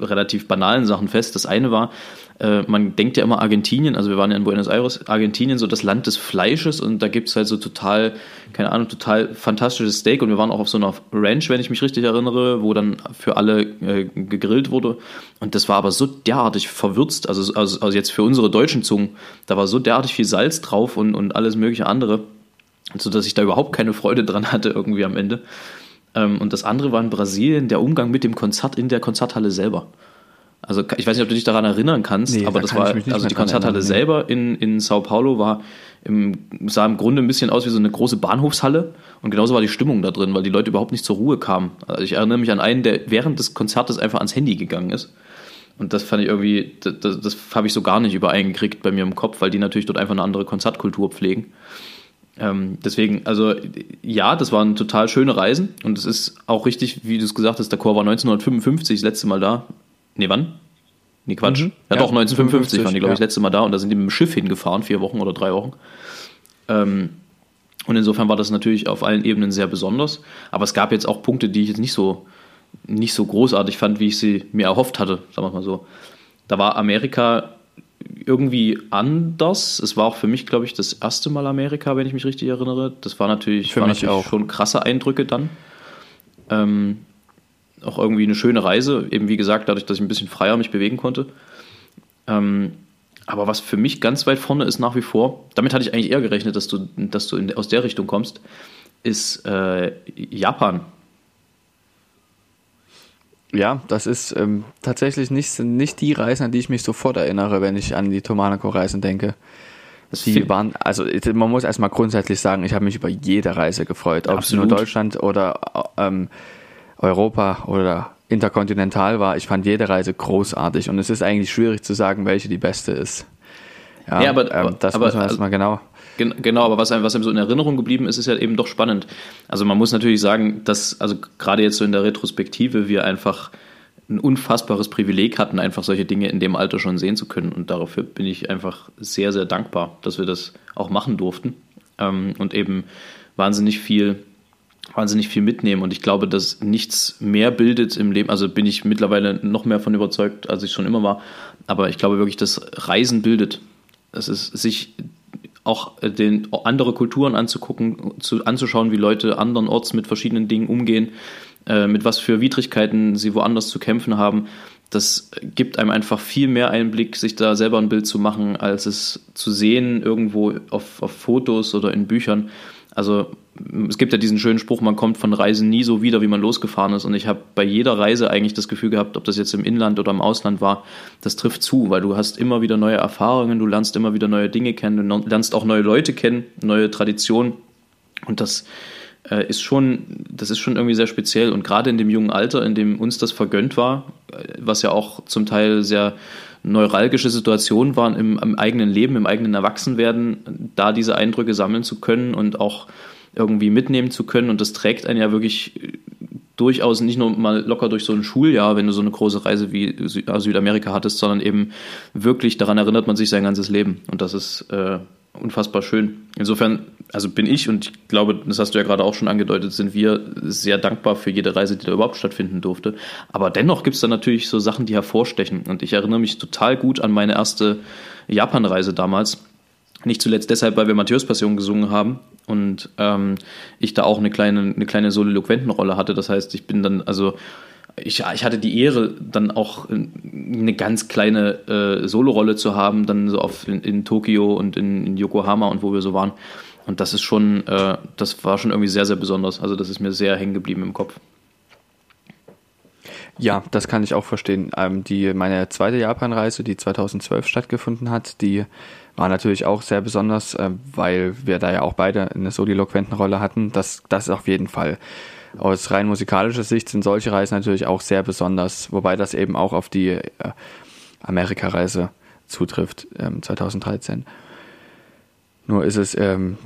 relativ banalen Sachen fest. Das eine war, äh, man denkt ja immer Argentinien, also wir waren ja in Buenos Aires, Argentinien so das Land des Fleisches und da gibt es halt so total, keine Ahnung, total fantastisches Steak und wir waren auch auf so einer Ranch, wenn ich mich richtig erinnere, wo dann für alle äh, gegrillt wurde und das war aber so derartig verwürzt, also, also, also jetzt für unsere deutschen Zungen, da war so derartig viel Salz drauf und, und alles mögliche andere, sodass ich da überhaupt keine Freude dran hatte irgendwie am Ende. Ähm, und das andere war in Brasilien der Umgang mit dem Konzert in der Konzerthalle selber. Also ich weiß nicht, ob du dich daran erinnern kannst, nee, aber da das war, also die Konzerthalle erinnern, selber in, in Sao Paulo war im, sah im Grunde ein bisschen aus wie so eine große Bahnhofshalle und genauso war die Stimmung da drin, weil die Leute überhaupt nicht zur Ruhe kamen. Also ich erinnere mich an einen, der während des Konzertes einfach ans Handy gegangen ist. Und das fand ich irgendwie, das, das, das habe ich so gar nicht übereingekriegt bei mir im Kopf, weil die natürlich dort einfach eine andere Konzertkultur pflegen. Ähm, deswegen, also ja, das waren total schöne Reisen und es ist auch richtig, wie du es gesagt hast, der Chor war 1955 das letzte Mal da. Nee, wann? Nee, Quatsch. Mhm. Ja, ja, doch, 1955 55, waren die, glaube ich, das letzte Mal da und da sind die mit dem Schiff hingefahren, vier Wochen oder drei Wochen. Ähm, und insofern war das natürlich auf allen Ebenen sehr besonders. Aber es gab jetzt auch Punkte, die ich jetzt nicht so, nicht so großartig fand, wie ich sie mir erhofft hatte, sagen wir mal so. Da war Amerika irgendwie anders. Es war auch für mich, glaube ich, das erste Mal Amerika, wenn ich mich richtig erinnere. Das war natürlich, für war mich natürlich auch. schon krasse Eindrücke dann. Ähm, auch irgendwie eine schöne Reise, eben wie gesagt, dadurch, dass ich ein bisschen freier mich bewegen konnte. Ähm, aber was für mich ganz weit vorne ist nach wie vor, damit hatte ich eigentlich eher gerechnet, dass du, dass du in, aus der Richtung kommst, ist äh, Japan. Ja, das ist ähm, tatsächlich nicht, nicht die Reisen, an die ich mich sofort erinnere, wenn ich an die Tomanaco-Reisen denke. Die waren, also man muss erstmal grundsätzlich sagen, ich habe mich über jede Reise gefreut, ob es nur Deutschland oder ähm, Europa oder interkontinental war. Ich fand jede Reise großartig und es ist eigentlich schwierig zu sagen, welche die beste ist. Ja, ja aber, ähm, das aber, muss man erstmal genau. Genau, aber was einem, was einem so in Erinnerung geblieben ist, ist ja eben doch spannend. Also man muss natürlich sagen, dass, also gerade jetzt so in der Retrospektive, wir einfach ein unfassbares Privileg hatten, einfach solche Dinge in dem Alter schon sehen zu können. Und dafür bin ich einfach sehr, sehr dankbar, dass wir das auch machen durften. Ähm, und eben wahnsinnig viel, wahnsinnig viel mitnehmen. Und ich glaube, dass nichts mehr bildet im Leben, also bin ich mittlerweile noch mehr von überzeugt, als ich schon immer war. Aber ich glaube wirklich, dass Reisen bildet. Es ist sich auch äh, den, andere Kulturen anzugucken, zu, anzuschauen, wie Leute andernorts mit verschiedenen Dingen umgehen, äh, mit was für Widrigkeiten sie woanders zu kämpfen haben. Das gibt einem einfach viel mehr Einblick, sich da selber ein Bild zu machen, als es zu sehen irgendwo auf, auf Fotos oder in Büchern. Also es gibt ja diesen schönen Spruch, man kommt von Reisen nie so wieder, wie man losgefahren ist. Und ich habe bei jeder Reise eigentlich das Gefühl gehabt, ob das jetzt im Inland oder im Ausland war, das trifft zu, weil du hast immer wieder neue Erfahrungen, du lernst immer wieder neue Dinge kennen, du lernst auch neue Leute kennen, neue Traditionen. Und das äh, ist schon, das ist schon irgendwie sehr speziell. Und gerade in dem jungen Alter, in dem uns das vergönnt war, äh, was ja auch zum Teil sehr neuralgische Situationen waren im, im eigenen Leben, im eigenen Erwachsenwerden, da diese Eindrücke sammeln zu können und auch irgendwie mitnehmen zu können. Und das trägt einen ja wirklich durchaus nicht nur mal locker durch so ein Schuljahr, wenn du so eine große Reise wie äh, Südamerika hattest, sondern eben wirklich daran erinnert man sich sein ganzes Leben. Und das ist äh, unfassbar schön. Insofern, also bin ich und ich glaube, das hast du ja gerade auch schon angedeutet, sind wir sehr dankbar für jede Reise, die da überhaupt stattfinden durfte. Aber dennoch gibt es da natürlich so Sachen, die hervorstechen. Und ich erinnere mich total gut an meine erste Japan-Reise damals. Nicht zuletzt deshalb, weil wir Matthäus Passion gesungen haben und ähm, ich da auch eine kleine, eine kleine Soliloquentenrolle hatte. Das heißt, ich bin dann also ich, ich hatte die Ehre, dann auch eine ganz kleine äh, Solorolle zu haben, dann so auf, in, in Tokio und in, in, Yokohama und wo wir so waren. Und das ist schon, äh, das war schon irgendwie sehr, sehr besonders. Also das ist mir sehr hängen geblieben im Kopf. Ja, das kann ich auch verstehen. Ähm, die, meine zweite Japanreise, die 2012 stattgefunden hat, die war natürlich auch sehr besonders, äh, weil wir da ja auch beide eine so eloquenten Rolle hatten. Das, das ist auf jeden Fall. Aus rein musikalischer Sicht sind solche Reisen natürlich auch sehr besonders, wobei das eben auch auf die äh, Amerikareise zutrifft, ähm, 2013. Nur ist es ähm,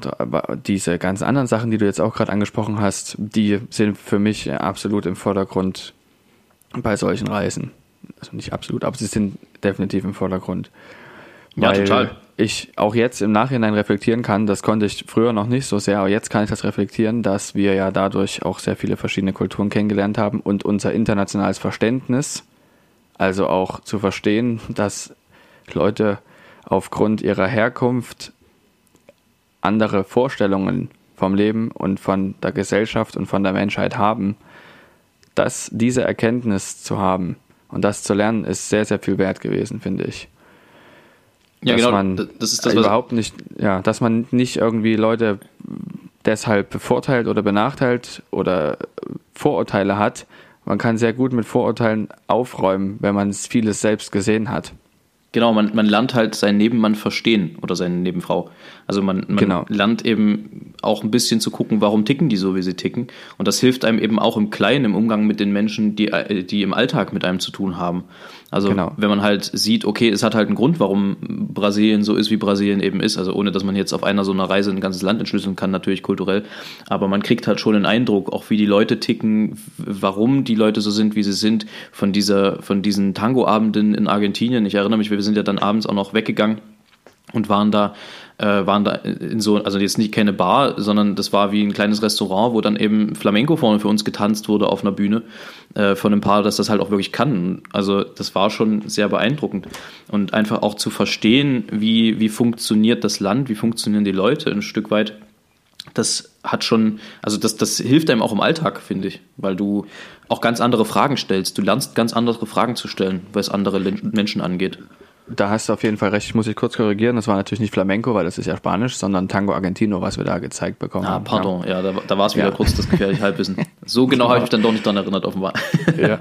diese ganz anderen Sachen, die du jetzt auch gerade angesprochen hast, die sind für mich absolut im Vordergrund bei solchen Reisen. Also nicht absolut, aber sie sind definitiv im Vordergrund. Ja, total. Ich auch jetzt im Nachhinein reflektieren kann, das konnte ich früher noch nicht so sehr, aber jetzt kann ich das reflektieren, dass wir ja dadurch auch sehr viele verschiedene Kulturen kennengelernt haben und unser internationales Verständnis, also auch zu verstehen, dass Leute aufgrund ihrer Herkunft andere Vorstellungen vom Leben und von der Gesellschaft und von der Menschheit haben, dass diese Erkenntnis zu haben und das zu lernen, ist sehr, sehr viel wert gewesen, finde ich. Ja, dass genau. Man das ist das, überhaupt nicht, ja, dass man nicht irgendwie Leute deshalb bevorteilt oder benachteilt oder Vorurteile hat. Man kann sehr gut mit Vorurteilen aufräumen, wenn man vieles selbst gesehen hat. Genau, man, man lernt halt seinen Nebenmann verstehen oder seine Nebenfrau. Also man, man genau. lernt eben auch ein bisschen zu gucken, warum ticken die so, wie sie ticken. Und das hilft einem eben auch im Kleinen, im Umgang mit den Menschen, die, die im Alltag mit einem zu tun haben. Also genau. wenn man halt sieht, okay, es hat halt einen Grund, warum Brasilien so ist, wie Brasilien eben ist. Also ohne, dass man jetzt auf einer so einer Reise ein ganzes Land entschlüsseln kann, natürlich kulturell. Aber man kriegt halt schon einen Eindruck, auch wie die Leute ticken, warum die Leute so sind, wie sie sind. Von dieser, von diesen Tango-Abenden in Argentinien. Ich erinnere mich, wir sind ja dann abends auch noch weggegangen und waren da äh, waren da in so, also jetzt nicht keine Bar, sondern das war wie ein kleines Restaurant, wo dann eben Flamenco vorne für uns getanzt wurde auf einer Bühne äh, von einem Paar, das das halt auch wirklich kann. Also das war schon sehr beeindruckend. Und einfach auch zu verstehen, wie, wie funktioniert das Land, wie funktionieren die Leute ein Stück weit, das hat schon, also das, das hilft einem auch im Alltag, finde ich, weil du auch ganz andere Fragen stellst. Du lernst ganz andere Fragen zu stellen, was andere Menschen angeht. Da hast du auf jeden Fall recht. Ich muss dich kurz korrigieren. Das war natürlich nicht Flamenco, weil das ist ja Spanisch, sondern Tango Argentino, was wir da gezeigt bekommen ah, haben. Ah, pardon. Ja, da, da war es wieder ja. kurz das gefährliche Halbwissen. So *laughs* genau habe ich mich dann doch nicht daran erinnert, offenbar. *laughs* Ja.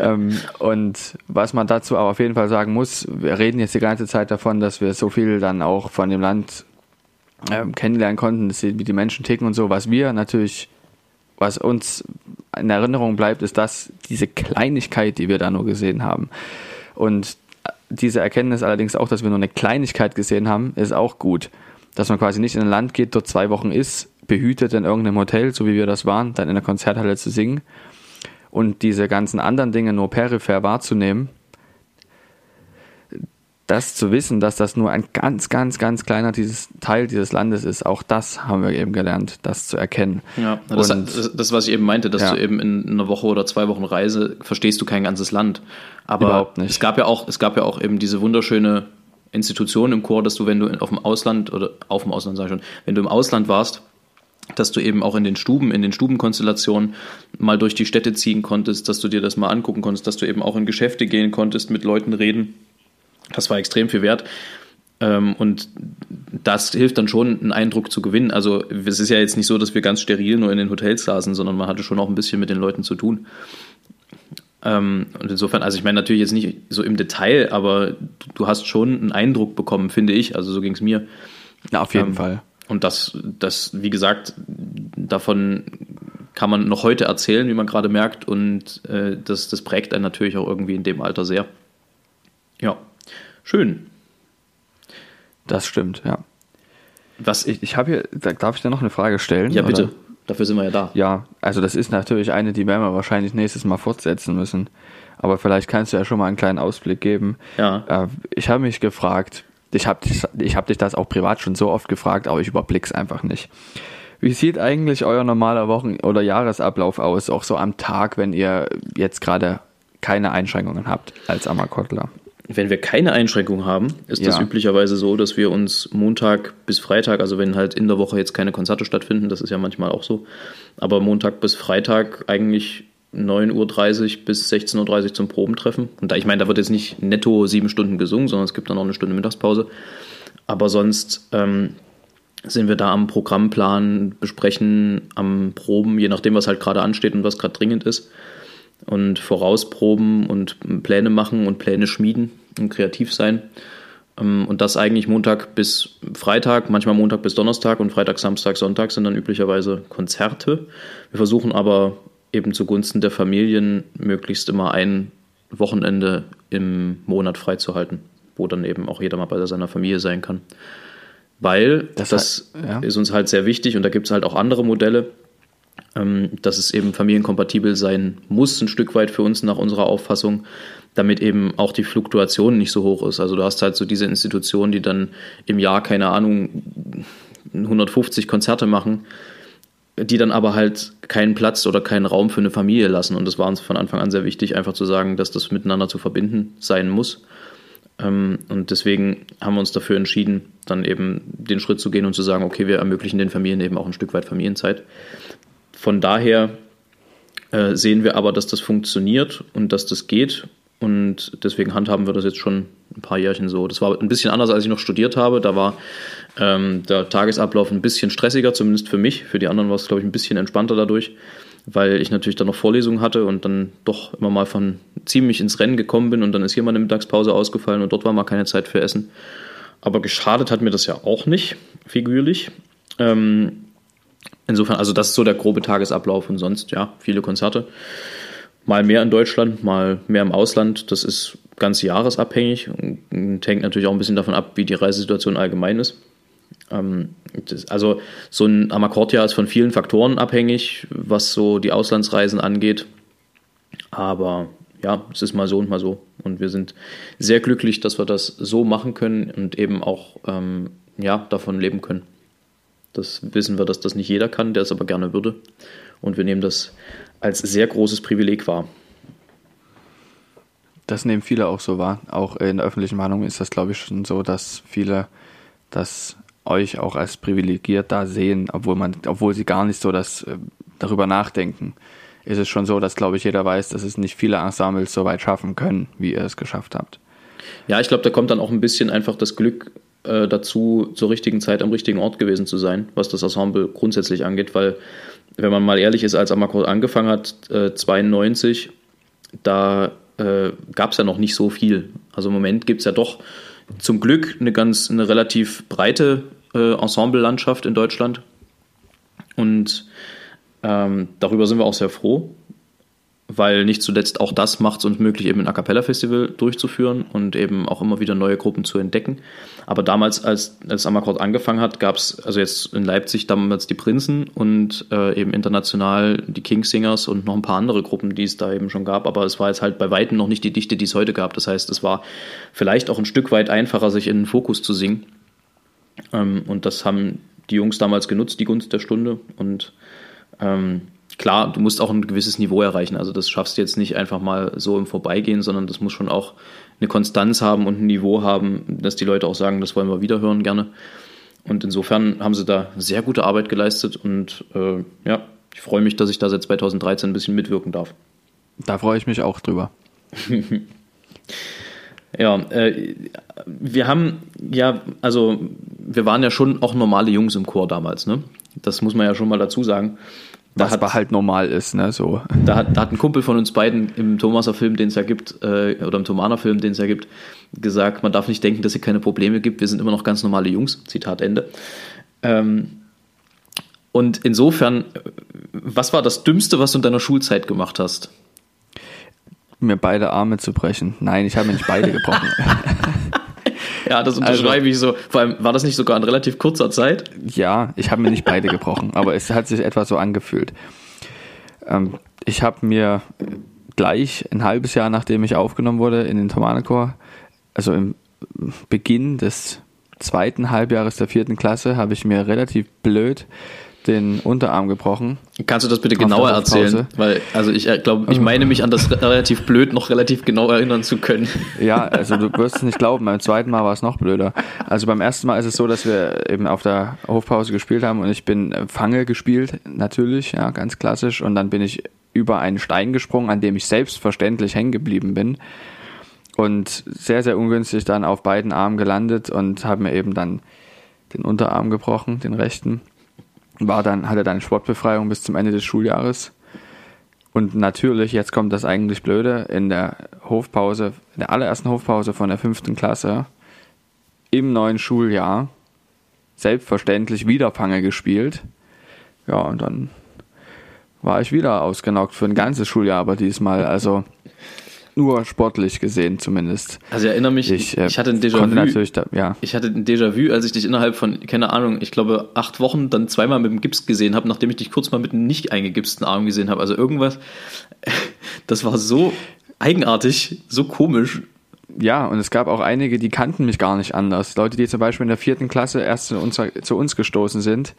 ähm, und was man dazu aber auf jeden Fall sagen muss, wir reden jetzt die ganze Zeit davon, dass wir so viel dann auch von dem Land ähm, kennenlernen konnten, wie die Menschen ticken und so. Was wir natürlich, was uns in Erinnerung bleibt, ist das, diese Kleinigkeit, die wir da nur gesehen haben. Und diese Erkenntnis allerdings auch, dass wir nur eine Kleinigkeit gesehen haben, ist auch gut. Dass man quasi nicht in ein Land geht, dort zwei Wochen ist, behütet in irgendeinem Hotel, so wie wir das waren, dann in der Konzerthalle zu singen und diese ganzen anderen Dinge nur peripher wahrzunehmen, das zu wissen, dass das nur ein ganz, ganz, ganz kleiner dieses Teil dieses Landes ist, auch das haben wir eben gelernt, das zu erkennen. Ja, das, und, das, was ich eben meinte, dass ja. du eben in einer Woche oder zwei Wochen Reise verstehst du kein ganzes Land. Aber Überhaupt nicht. es gab ja auch, es gab ja auch eben diese wunderschöne Institution im Chor, dass du, wenn du auf dem Ausland oder auf dem Ausland sag ich schon, wenn du im Ausland warst, dass du eben auch in den Stuben, in den Stubenkonstellationen mal durch die Städte ziehen konntest, dass du dir das mal angucken konntest, dass du eben auch in Geschäfte gehen konntest, mit Leuten reden das war extrem viel wert. Ähm, und das hilft dann schon, einen Eindruck zu gewinnen. Also es ist ja jetzt nicht so, dass wir ganz steril nur in den Hotels saßen, sondern man hatte schon auch ein bisschen mit den Leuten zu tun. Ähm, und insofern, also ich meine natürlich jetzt nicht so im Detail, aber du hast schon einen Eindruck bekommen, finde ich. Also so ging es mir. Ja, auf jeden ähm, Fall. Und das, das, wie gesagt, davon kann man noch heute erzählen, wie man gerade merkt. Und äh, das, das prägt einen natürlich auch irgendwie in dem Alter sehr. Ja. Schön. Das stimmt, ja. Was ich, ich habe hier, darf ich da noch eine Frage stellen? Ja, bitte. Oder? Dafür sind wir ja da. Ja, also das ist natürlich eine, die werden wir wahrscheinlich nächstes Mal fortsetzen müssen. Aber vielleicht kannst du ja schon mal einen kleinen Ausblick geben. Ja. Äh, ich habe mich gefragt, ich habe dich, ich hab dich das auch privat schon so oft gefragt, aber ich überblick's einfach nicht. Wie sieht eigentlich euer normaler Wochen- oder Jahresablauf aus, auch so am Tag, wenn ihr jetzt gerade keine Einschränkungen habt als Ammerkottler? Wenn wir keine Einschränkung haben, ist ja. das üblicherweise so, dass wir uns Montag bis Freitag, also wenn halt in der Woche jetzt keine Konzerte stattfinden, das ist ja manchmal auch so, aber Montag bis Freitag eigentlich 9.30 Uhr bis 16.30 Uhr zum Probentreffen. Und da, ich meine, da wird jetzt nicht netto sieben Stunden gesungen, sondern es gibt dann noch eine Stunde Mittagspause. Aber sonst ähm, sind wir da am Programmplan, besprechen, am Proben, je nachdem, was halt gerade ansteht und was gerade dringend ist. Und vorausproben und Pläne machen und Pläne schmieden und kreativ sein. Ähm, und das eigentlich Montag bis Freitag, manchmal Montag bis Donnerstag und Freitag, Samstag, Sonntag sind dann üblicherweise Konzerte. Wir versuchen aber eben zugunsten der Familien möglichst immer ein Wochenende im Monat freizuhalten, wo dann eben auch jeder mal bei seiner Familie sein kann. Weil das, das halt, ja. ist uns halt sehr wichtig und da gibt es halt auch andere Modelle, dass es eben familienkompatibel sein muss, ein Stück weit für uns nach unserer Auffassung, damit eben auch die Fluktuation nicht so hoch ist. Also du hast halt so diese Institutionen, die dann im Jahr, keine Ahnung, 150 Konzerte machen, die dann aber halt keinen Platz oder keinen Raum für eine Familie lassen. Und das war uns von Anfang an sehr wichtig, einfach zu sagen, dass das miteinander zu verbinden sein muss. Ähm, und deswegen haben wir uns dafür entschieden, dann eben den Schritt zu gehen und zu sagen, okay, wir ermöglichen den Familien eben auch ein Stück weit Familienzeit. Von daher äh, sehen wir aber, dass das funktioniert und dass das geht. Und deswegen handhaben wir das jetzt schon ein paar Jährchen so. Das war ein bisschen anders, als ich noch studiert habe. Da war ähm, der Tagesablauf ein bisschen stressiger, zumindest für mich. Für die anderen war es, glaube ich, ein bisschen entspannter dadurch, weil ich natürlich dann noch Vorlesungen hatte und dann doch immer mal von ziemlich ins Rennen gekommen bin und dann ist hier mal eine Mittagspause ausgefallen und dort war mal keine Zeit für Essen. Aber geschadet hat mir das ja auch nicht, figürlich. Ähm, insofern, also das ist so der grobe Tagesablauf und sonst, ja, viele Konzerte. Mal mehr in Deutschland, mal mehr im Ausland. Das ist ganz jahresabhängig und hängt natürlich auch ein bisschen davon ab, wie die Reisesituation allgemein ist. Ähm, das, also so ein Amakordjahr ist von vielen Faktoren abhängig, was so die Auslandsreisen angeht. Aber ja, es ist mal so und mal so. Und wir sind sehr glücklich, dass wir das so machen können und eben auch ähm, ja, davon leben können. Das wissen wir, dass das nicht jeder kann, der es aber gerne würde. Und wir nehmen das als sehr großes Privileg wahr. Das nehmen viele auch so wahr. Auch in der öffentlichen Meinung ist das, glaube ich, schon so, dass viele das euch auch als privilegiert da sehen, obwohl man, obwohl sie gar nicht so das äh, darüber nachdenken. Ist es schon so, dass, glaube ich, jeder weiß, dass es nicht viele Ensembles so weit schaffen können, wie ihr es geschafft habt. Ja, ich glaube, da kommt dann auch ein bisschen einfach das Glück äh, dazu, zur richtigen Zeit am richtigen Ort gewesen zu sein, was das Ensemble grundsätzlich angeht, weil wenn man mal ehrlich ist, als Amakor angefangen hat, äh, 92, da äh, gab es ja noch nicht so viel. Also im Moment gibt es ja doch zum Glück eine ganz, eine relativ breite äh, Ensemble-Landschaft in Deutschland. Und ähm, darüber sind wir auch sehr froh weil nicht zuletzt auch das macht es uns möglich, eben ein A Cappella Festival durchzuführen und eben auch immer wieder neue Gruppen zu entdecken. Aber damals, als, als Amakord angefangen hat, gab es, also jetzt in Leipzig damals die Prinzen und äh, eben international die Kingsingers und noch ein paar andere Gruppen, die es da eben schon gab. Aber es war jetzt halt bei Weitem noch nicht die Dichte, die es heute gab. Das heißt, es war vielleicht auch ein Stück weit einfacher, sich in den Fokus zu singen. Ähm, und das haben die Jungs damals genutzt, die Gunst der Stunde. Und ähm, klar, du musst auch ein gewisses Niveau erreichen. Also das schaffst du jetzt nicht einfach mal so im Vorbeigehen, sondern das muss schon auch eine Konstanz haben und ein Niveau haben, dass die Leute auch sagen, das wollen wir wieder hören gerne. Und insofern haben sie da sehr gute Arbeit geleistet und äh, ja, ich freue mich, dass ich da seit 2013 ein bisschen mitwirken darf. Da freue ich mich auch drüber. *laughs* ja, äh, wir haben ja, also wir waren ja schon auch normale Jungs im Chor damals, ne? Das muss man ja schon mal dazu sagen. Da Was hat, aber halt normal ist, ne? So. Da hat, da hat ein Kumpel von uns beiden im Thomaser Film, den es ja gibt, äh, oder im Thomaner Film, den es ja gibt, gesagt, man darf nicht denken, dass es keine Probleme gibt, wir sind immer noch ganz normale Jungs. Zitat Ende. Ähm, und insofern, was war das Dümmste, was du in deiner Schulzeit gemacht hast? Mir beide Arme zu brechen. Nein, ich habe mir nicht beide gebrochen. *laughs* *laughs* Ja, das unterschreibe also, ich so. Vor allem, war das nicht sogar in relativ kurzer Zeit? Ja, ich habe mir nicht beide gebrochen, aber es hat sich etwa so angefühlt. Ähm, ich habe mir gleich ein halbes Jahr, nachdem ich aufgenommen wurde in den Thomanenchor, also im Beginn des zweiten Halbjahres der vierten Klasse, habe ich mir relativ blöd den Unterarm gebrochen. Kannst du das bitte genauer erzählen? Weil, also ich äh, glaube, ich meine mich an das relativ blöd noch relativ genau erinnern zu können. *laughs* Ja, also du wirst es nicht glauben, beim zweiten Mal war es noch blöder. Also beim ersten Mal ist es so, dass wir eben auf der Hofpause gespielt haben und ich bin Fange gespielt, natürlich, ja, ganz klassisch. Und dann bin ich über einen Stein gesprungen, an dem ich selbstverständlich hängen geblieben bin und sehr, sehr ungünstig dann auf beiden Armen gelandet und habe mir eben dann den Unterarm gebrochen, den rechten. War dann, hatte dann Sportbefreiung bis zum Ende des Schuljahres. Und natürlich, jetzt kommt das eigentlich Blöde, in der Hofpause, in der allerersten Hofpause von der fünften Klasse im neuen Schuljahr selbstverständlich wieder Fange gespielt. Ja, und dann war ich wieder ausgenockt für ein ganzes Schuljahr, aber diesmal, also nur sportlich gesehen zumindest. Also ich erinnere mich, ich, äh, ich hatte ein Déjà-vu. Ja. Ich hatte ein Déjà-vu, als ich dich innerhalb von, keine Ahnung, ich glaube acht Wochen dann zweimal mit dem Gips gesehen habe, nachdem ich dich kurz mal mit einem nicht eingegipsten Arm gesehen habe. Also irgendwas, *laughs* das war so eigenartig, so komisch. Ja, und es gab auch einige, die kannten mich gar nicht anders. Leute, die zum Beispiel in der vierten Klasse erst zu uns, zu uns gestoßen sind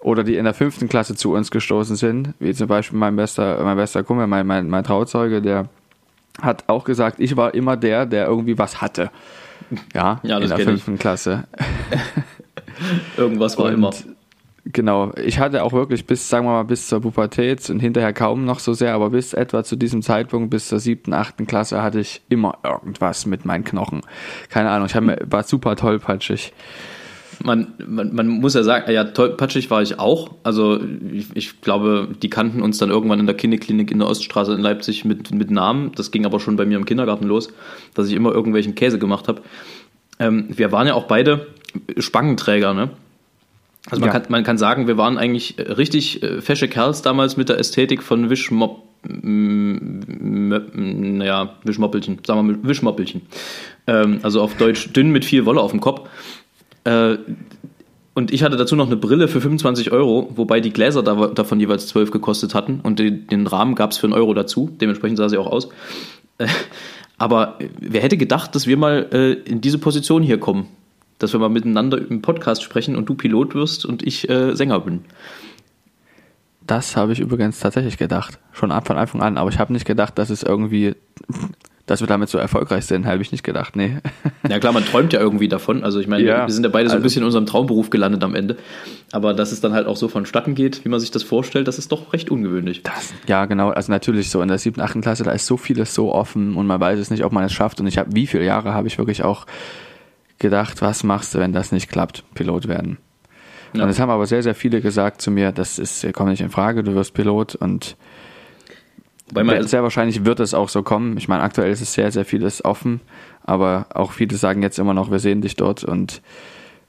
oder die in der fünften Klasse zu uns gestoßen sind, wie zum Beispiel mein bester, mein bester Kumpel, mein, mein, mein Trauzeuge, der hat auch gesagt, ich war immer der, der irgendwie was hatte. Ja, ja in der fünften ich. Klasse. *laughs* Irgendwas war und, immer. Genau, ich hatte auch wirklich bis, sagen wir mal, bis zur Pubertät und hinterher kaum noch so sehr, aber bis etwa zu diesem Zeitpunkt, bis zur siebten, achten Klasse, hatte ich immer irgendwas mit meinen Knochen. Keine Ahnung, ich mir, war super tollpatschig man, man, man muss ja sagen, ja, tollpatschig war ich auch. Also ich, ich, glaube, die kannten uns dann irgendwann in der Kinderklinik in der Oststraße in Leipzig mit, mit Namen. Das ging aber schon bei mir im Kindergarten los, dass ich immer irgendwelchen Käse gemacht habe. Ähm, wir waren ja auch beide Spangenträger, ne? Also man, ja. kann, man kann sagen, wir waren eigentlich richtig äh, fesche Kerls damals mit der Ästhetik von Wischmopp, naja, Wischmoppelchen, sagen wir mal Wischmoppelchen. Ähm, also auf Deutsch dünn mit viel Wolle auf dem Kopf. Äh, und ich hatte dazu noch eine Brille für 25 Euro, wobei die Gläser da, davon jeweils 12 gekostet hatten und den, den Rahmen gab es für einen Euro dazu. Dementsprechend sah sie auch aus. Äh, aber wer hätte gedacht, dass wir mal äh, in diese Position hier kommen? Dass wir mal miteinander im Podcast sprechen und du Pilot wirst und ich äh, Sänger bin. Das habe ich übrigens tatsächlich gedacht. Schon von Anfang an. Aber ich habe nicht gedacht, dass es irgendwie dass wir damit so erfolgreich sind, habe ich nicht gedacht, nee. Ja klar, man träumt ja irgendwie davon. Also ich meine, ja, wir sind ja beide so ein also, bisschen in unserem Traumberuf gelandet am Ende. Aber dass es dann halt auch so vonstatten geht, wie man sich das vorstellt, das ist doch recht ungewöhnlich. Das, ja, genau. Also natürlich so in der siebten, achten Klasse, da ist so vieles so offen und man weiß es nicht, ob man es schafft. Und ich habe, wie viele Jahre habe ich wirklich auch gedacht, was machst du, wenn das nicht klappt, Pilot werden. Ja. Und es haben aber sehr, sehr viele gesagt zu mir, das ist, kommt nicht in Frage, du wirst Pilot und weil man sehr wahrscheinlich wird es auch so kommen. Ich meine, aktuell ist es sehr, sehr vieles offen, aber auch viele sagen jetzt immer noch, wir sehen dich dort und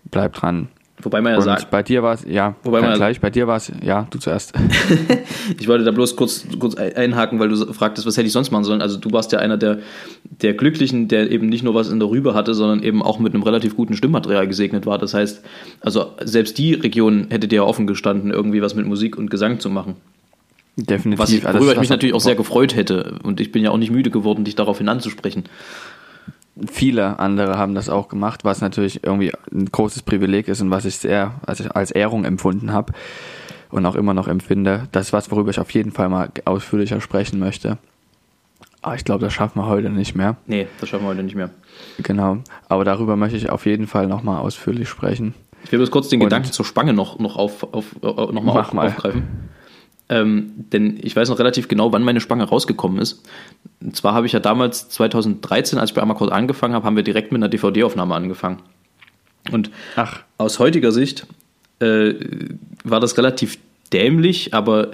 bleib dran. Wobei man ja und sagt. Bei dir war es, ja, wobei man gleich, bei dir war es, ja, du zuerst. *laughs* ich wollte da bloß kurz, kurz einhaken, weil du fragtest, was hätte ich sonst machen sollen. Also du warst ja einer der, der Glücklichen, der eben nicht nur was in der Rübe hatte, sondern eben auch mit einem relativ guten Stimmmaterial gesegnet war. Das heißt, also selbst die Region hätte dir ja offen gestanden, irgendwie was mit Musik und Gesang zu machen. Definitiv. Was ich, worüber ich mich natürlich auch sehr gefreut hätte. Und ich bin ja auch nicht müde geworden, dich daraufhin anzusprechen. Viele andere haben das auch gemacht, was natürlich irgendwie ein großes Privileg ist und was ich sehr als, als Ehrung empfunden habe und auch immer noch empfinde. Das ist was, worüber ich auf jeden Fall mal ausführlicher sprechen möchte. Aber ich glaube, das schaffen wir heute nicht mehr. Nee, das schaffen wir heute nicht mehr. Genau. Aber darüber möchte ich auf jeden Fall nochmal ausführlich sprechen. Ich will bloß kurz den und Gedanken zur Spange noch, noch, auf, auf, noch mal auf, aufgreifen. Ähm, denn ich weiß noch relativ genau, wann meine Spange rausgekommen ist. Und zwar habe ich ja damals 2013, als ich bei Amakord angefangen habe, haben wir direkt mit einer DVD-Aufnahme angefangen. Und Ach. aus heutiger Sicht äh, war das relativ dämlich, aber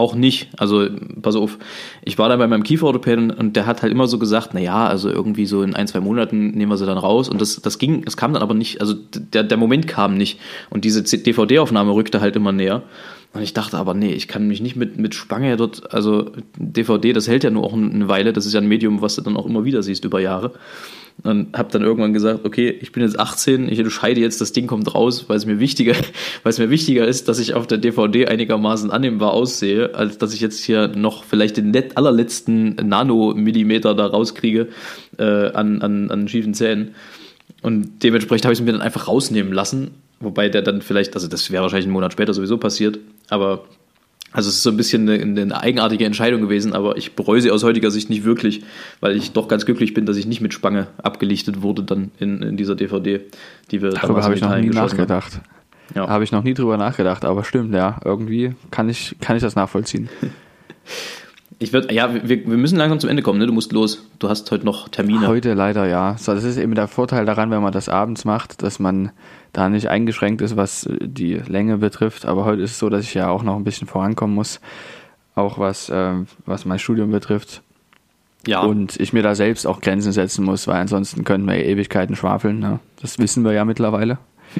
auch nicht. Also, pass auf, ich war dann bei meinem Kieferorthopäden und der hat halt immer so gesagt, naja, also irgendwie so in ein, zwei Monaten nehmen wir sie dann raus. Und das, das ging, es kam dann aber nicht, also der, der Moment kam nicht. Und diese DVD-Aufnahme rückte halt immer näher. Und ich dachte aber, nee, ich kann mich nicht mit, mit Spange dort, also DVD, das hält ja nur auch eine Weile, das ist ja ein Medium, was du dann auch immer wieder siehst über Jahre. Und habe dann irgendwann gesagt, okay, ich bin jetzt 18, ich entscheide jetzt, das Ding kommt raus, weil es mir wichtiger, *laughs* weil es mir wichtiger ist, dass ich auf der DVD einigermaßen annehmbar aussehe, als dass ich jetzt hier noch vielleicht den allerletzten Nanomillimeter da rauskriege äh, an, an, an schiefen Zähnen. Und dementsprechend habe ich es mir dann einfach rausnehmen lassen Wobei der dann vielleicht, also das wäre wahrscheinlich einen Monat später sowieso passiert, aber also es ist so ein bisschen eine, eine, eigenartige Entscheidung gewesen, aber ich bereue sie aus heutiger Sicht nicht wirklich, weil ich doch ganz glücklich bin, dass ich nicht mit Spange abgelichtet wurde dann in, in dieser DVD, die wir Darüber habe ich noch nie nachgedacht. Ja. Habe ich noch nie drüber nachgedacht, aber stimmt, ja, irgendwie kann ich, kann ich das nachvollziehen. *laughs* Ich würde, ja, wir, wir müssen langsam zum Ende kommen, ne? Du musst los. Du hast heute noch Termine. Heute leider ja. So, das ist eben der Vorteil daran, wenn man das abends macht, dass man da nicht eingeschränkt ist, was die Länge betrifft. Aber heute ist es so, dass ich ja auch noch ein bisschen vorankommen muss, auch was, äh, was mein Studium betrifft. ja. Und ich mir da selbst auch Grenzen setzen muss, weil ansonsten könnten wir Ewigkeiten schwafeln. Ne? Das wissen wir ja mittlerweile. *laughs*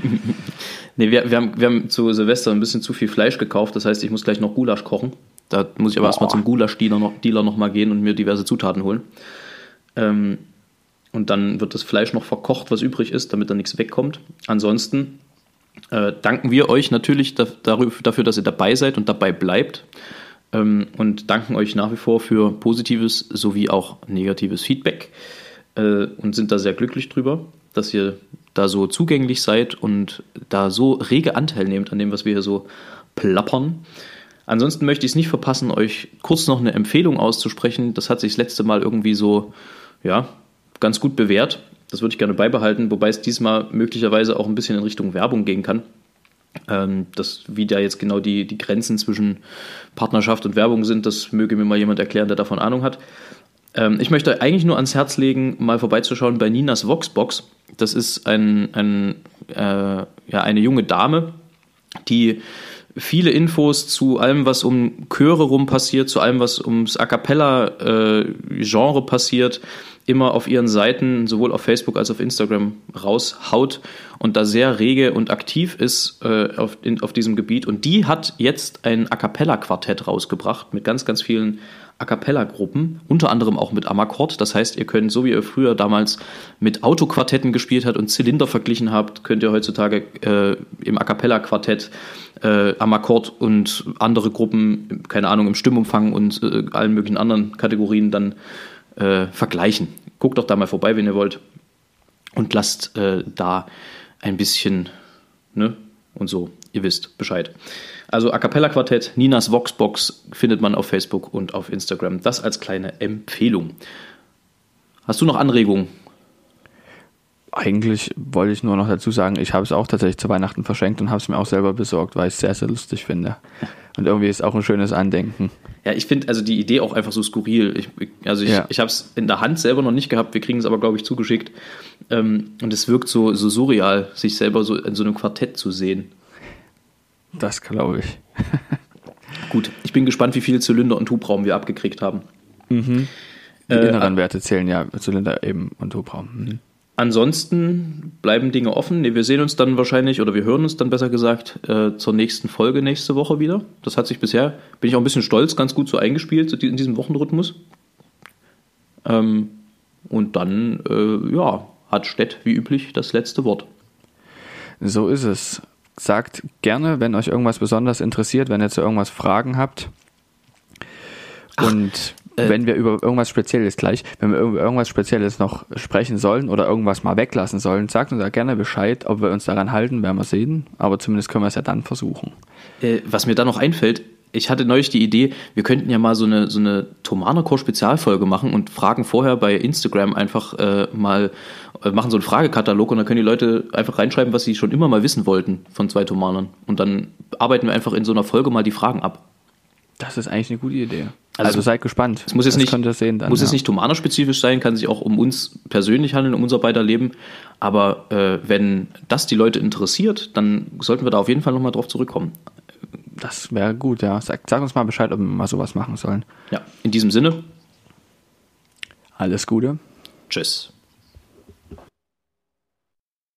Nee, wir, wir, haben, wir haben zu Silvester ein bisschen zu viel Fleisch gekauft. Das heißt, ich muss gleich noch Gulasch kochen. Da muss ich aber erstmal zum Gulasch-Dealer noch, Dealer noch mal gehen und mir diverse Zutaten holen. Ähm, und dann wird das Fleisch noch verkocht, was übrig ist, damit da nichts wegkommt. Ansonsten äh, danken wir euch natürlich dafür, dass ihr dabei seid und dabei bleibt. Ähm, und danken euch nach wie vor für positives sowie auch negatives Feedback. Äh, und sind da sehr glücklich drüber, dass ihr da so zugänglich seid und da so rege Anteil nehmt an dem, was wir hier so plappern. Ansonsten möchte ich es nicht verpassen, euch kurz noch eine Empfehlung auszusprechen. Das hat sich das letzte Mal irgendwie so, ja, ganz gut bewährt. Das würde ich gerne beibehalten, wobei es diesmal möglicherweise auch ein bisschen in Richtung Werbung gehen kann. Ähm, das, wie da jetzt genau die, die Grenzen zwischen Partnerschaft und Werbung sind, das möge mir mal jemand erklären, der davon Ahnung hat. Ähm, ich möchte eigentlich nur ans Herz legen, mal vorbeizuschauen bei Ninas Voxbox. Das ist ein, ein, äh, ja, eine junge Dame, die viele Infos zu allem, was um Chöre rum passiert, zu allem, was ums A cappella-Genre passiert, immer auf ihren Seiten, sowohl auf Facebook als auch auf Instagram, raushaut und da sehr rege und aktiv ist äh, auf, in, auf diesem Gebiet. Und die hat jetzt ein A cappella-Quartett rausgebracht mit ganz, ganz vielen A cappella-Gruppen, unter anderem auch mit Amakord. Das heißt, ihr könnt, so wie ihr früher damals mit Autoquartetten gespielt habt und Zylinder verglichen habt, könnt ihr heutzutage äh, im A cappella-Quartett äh, Amakord und andere Gruppen, keine Ahnung, im Stimmumfang und äh, allen möglichen anderen Kategorien dann äh, vergleichen. Guckt doch da mal vorbei, wenn ihr wollt. Und lasst äh, da ein bisschen, ne? Und so, ihr wisst Bescheid. Also A Cappella Quartett, Ninas Voxbox findet man auf Facebook und auf Instagram. Das als kleine Empfehlung. Hast du noch Anregungen? Eigentlich wollte ich nur noch dazu sagen, ich habe es auch tatsächlich zu Weihnachten verschenkt und habe es mir auch selber besorgt, weil ich es sehr, sehr lustig finde. Und irgendwie ist auch ein schönes Andenken. Ja, ich finde also die Idee auch einfach so skurril. Ich, also ich, Ja. ich habe es in der Hand selber noch nicht gehabt, wir kriegen es aber, glaube ich, zugeschickt. Ähm, und es wirkt so, so surreal, sich selber so in so einem Quartett zu sehen. Das glaube ich. *laughs* Gut, ich bin gespannt, wie viele Zylinder und Hubraum wir abgekriegt haben. Die Äh, inneren Werte zählen ja Zylinder eben und Hubraum. Mhm. Ansonsten bleiben Dinge offen. Nee, wir sehen uns dann wahrscheinlich, oder wir hören uns dann besser gesagt, äh, zur nächsten Folge nächste Woche wieder. Das hat sich bisher, bin ich auch ein bisschen stolz, ganz gut so eingespielt in diesem Wochenrhythmus. Ähm, und dann, äh, ja, hat Stett wie üblich das letzte Wort. So ist es. Sagt gerne, wenn euch irgendwas besonders interessiert, wenn ihr zu irgendwas Fragen habt. Und äh, wenn wir über irgendwas Spezielles gleich, wenn wir über irgendwas Spezielles noch sprechen sollen oder irgendwas mal weglassen sollen, sagt uns da gerne Bescheid, ob wir uns daran halten, werden wir sehen. Aber zumindest können wir es ja dann versuchen. Äh, was mir da noch einfällt, ich hatte neulich die Idee, wir könnten ja mal so eine, so eine Thomanerchor-Spezialfolge machen und fragen vorher bei Instagram einfach äh, mal, äh, machen so einen Fragekatalog und dann können die Leute einfach reinschreiben, was sie schon immer mal wissen wollten von zwei Thomanern. Und dann arbeiten wir einfach in so einer Folge mal die Fragen ab. Das ist eigentlich eine gute Idee. Also, Also, seid gespannt. Es muss jetzt das nicht, sehen dann, muss ja. jetzt nicht Thomaner-spezifisch sein, kann sich auch um uns persönlich handeln, um unser beider Leben. Aber äh, wenn das die Leute interessiert, dann sollten wir da auf jeden Fall nochmal drauf zurückkommen. Das wäre gut, ja. Sag, sag uns mal Bescheid, ob wir mal sowas machen sollen. Ja, in diesem Sinne, Alles Gute. tschüss.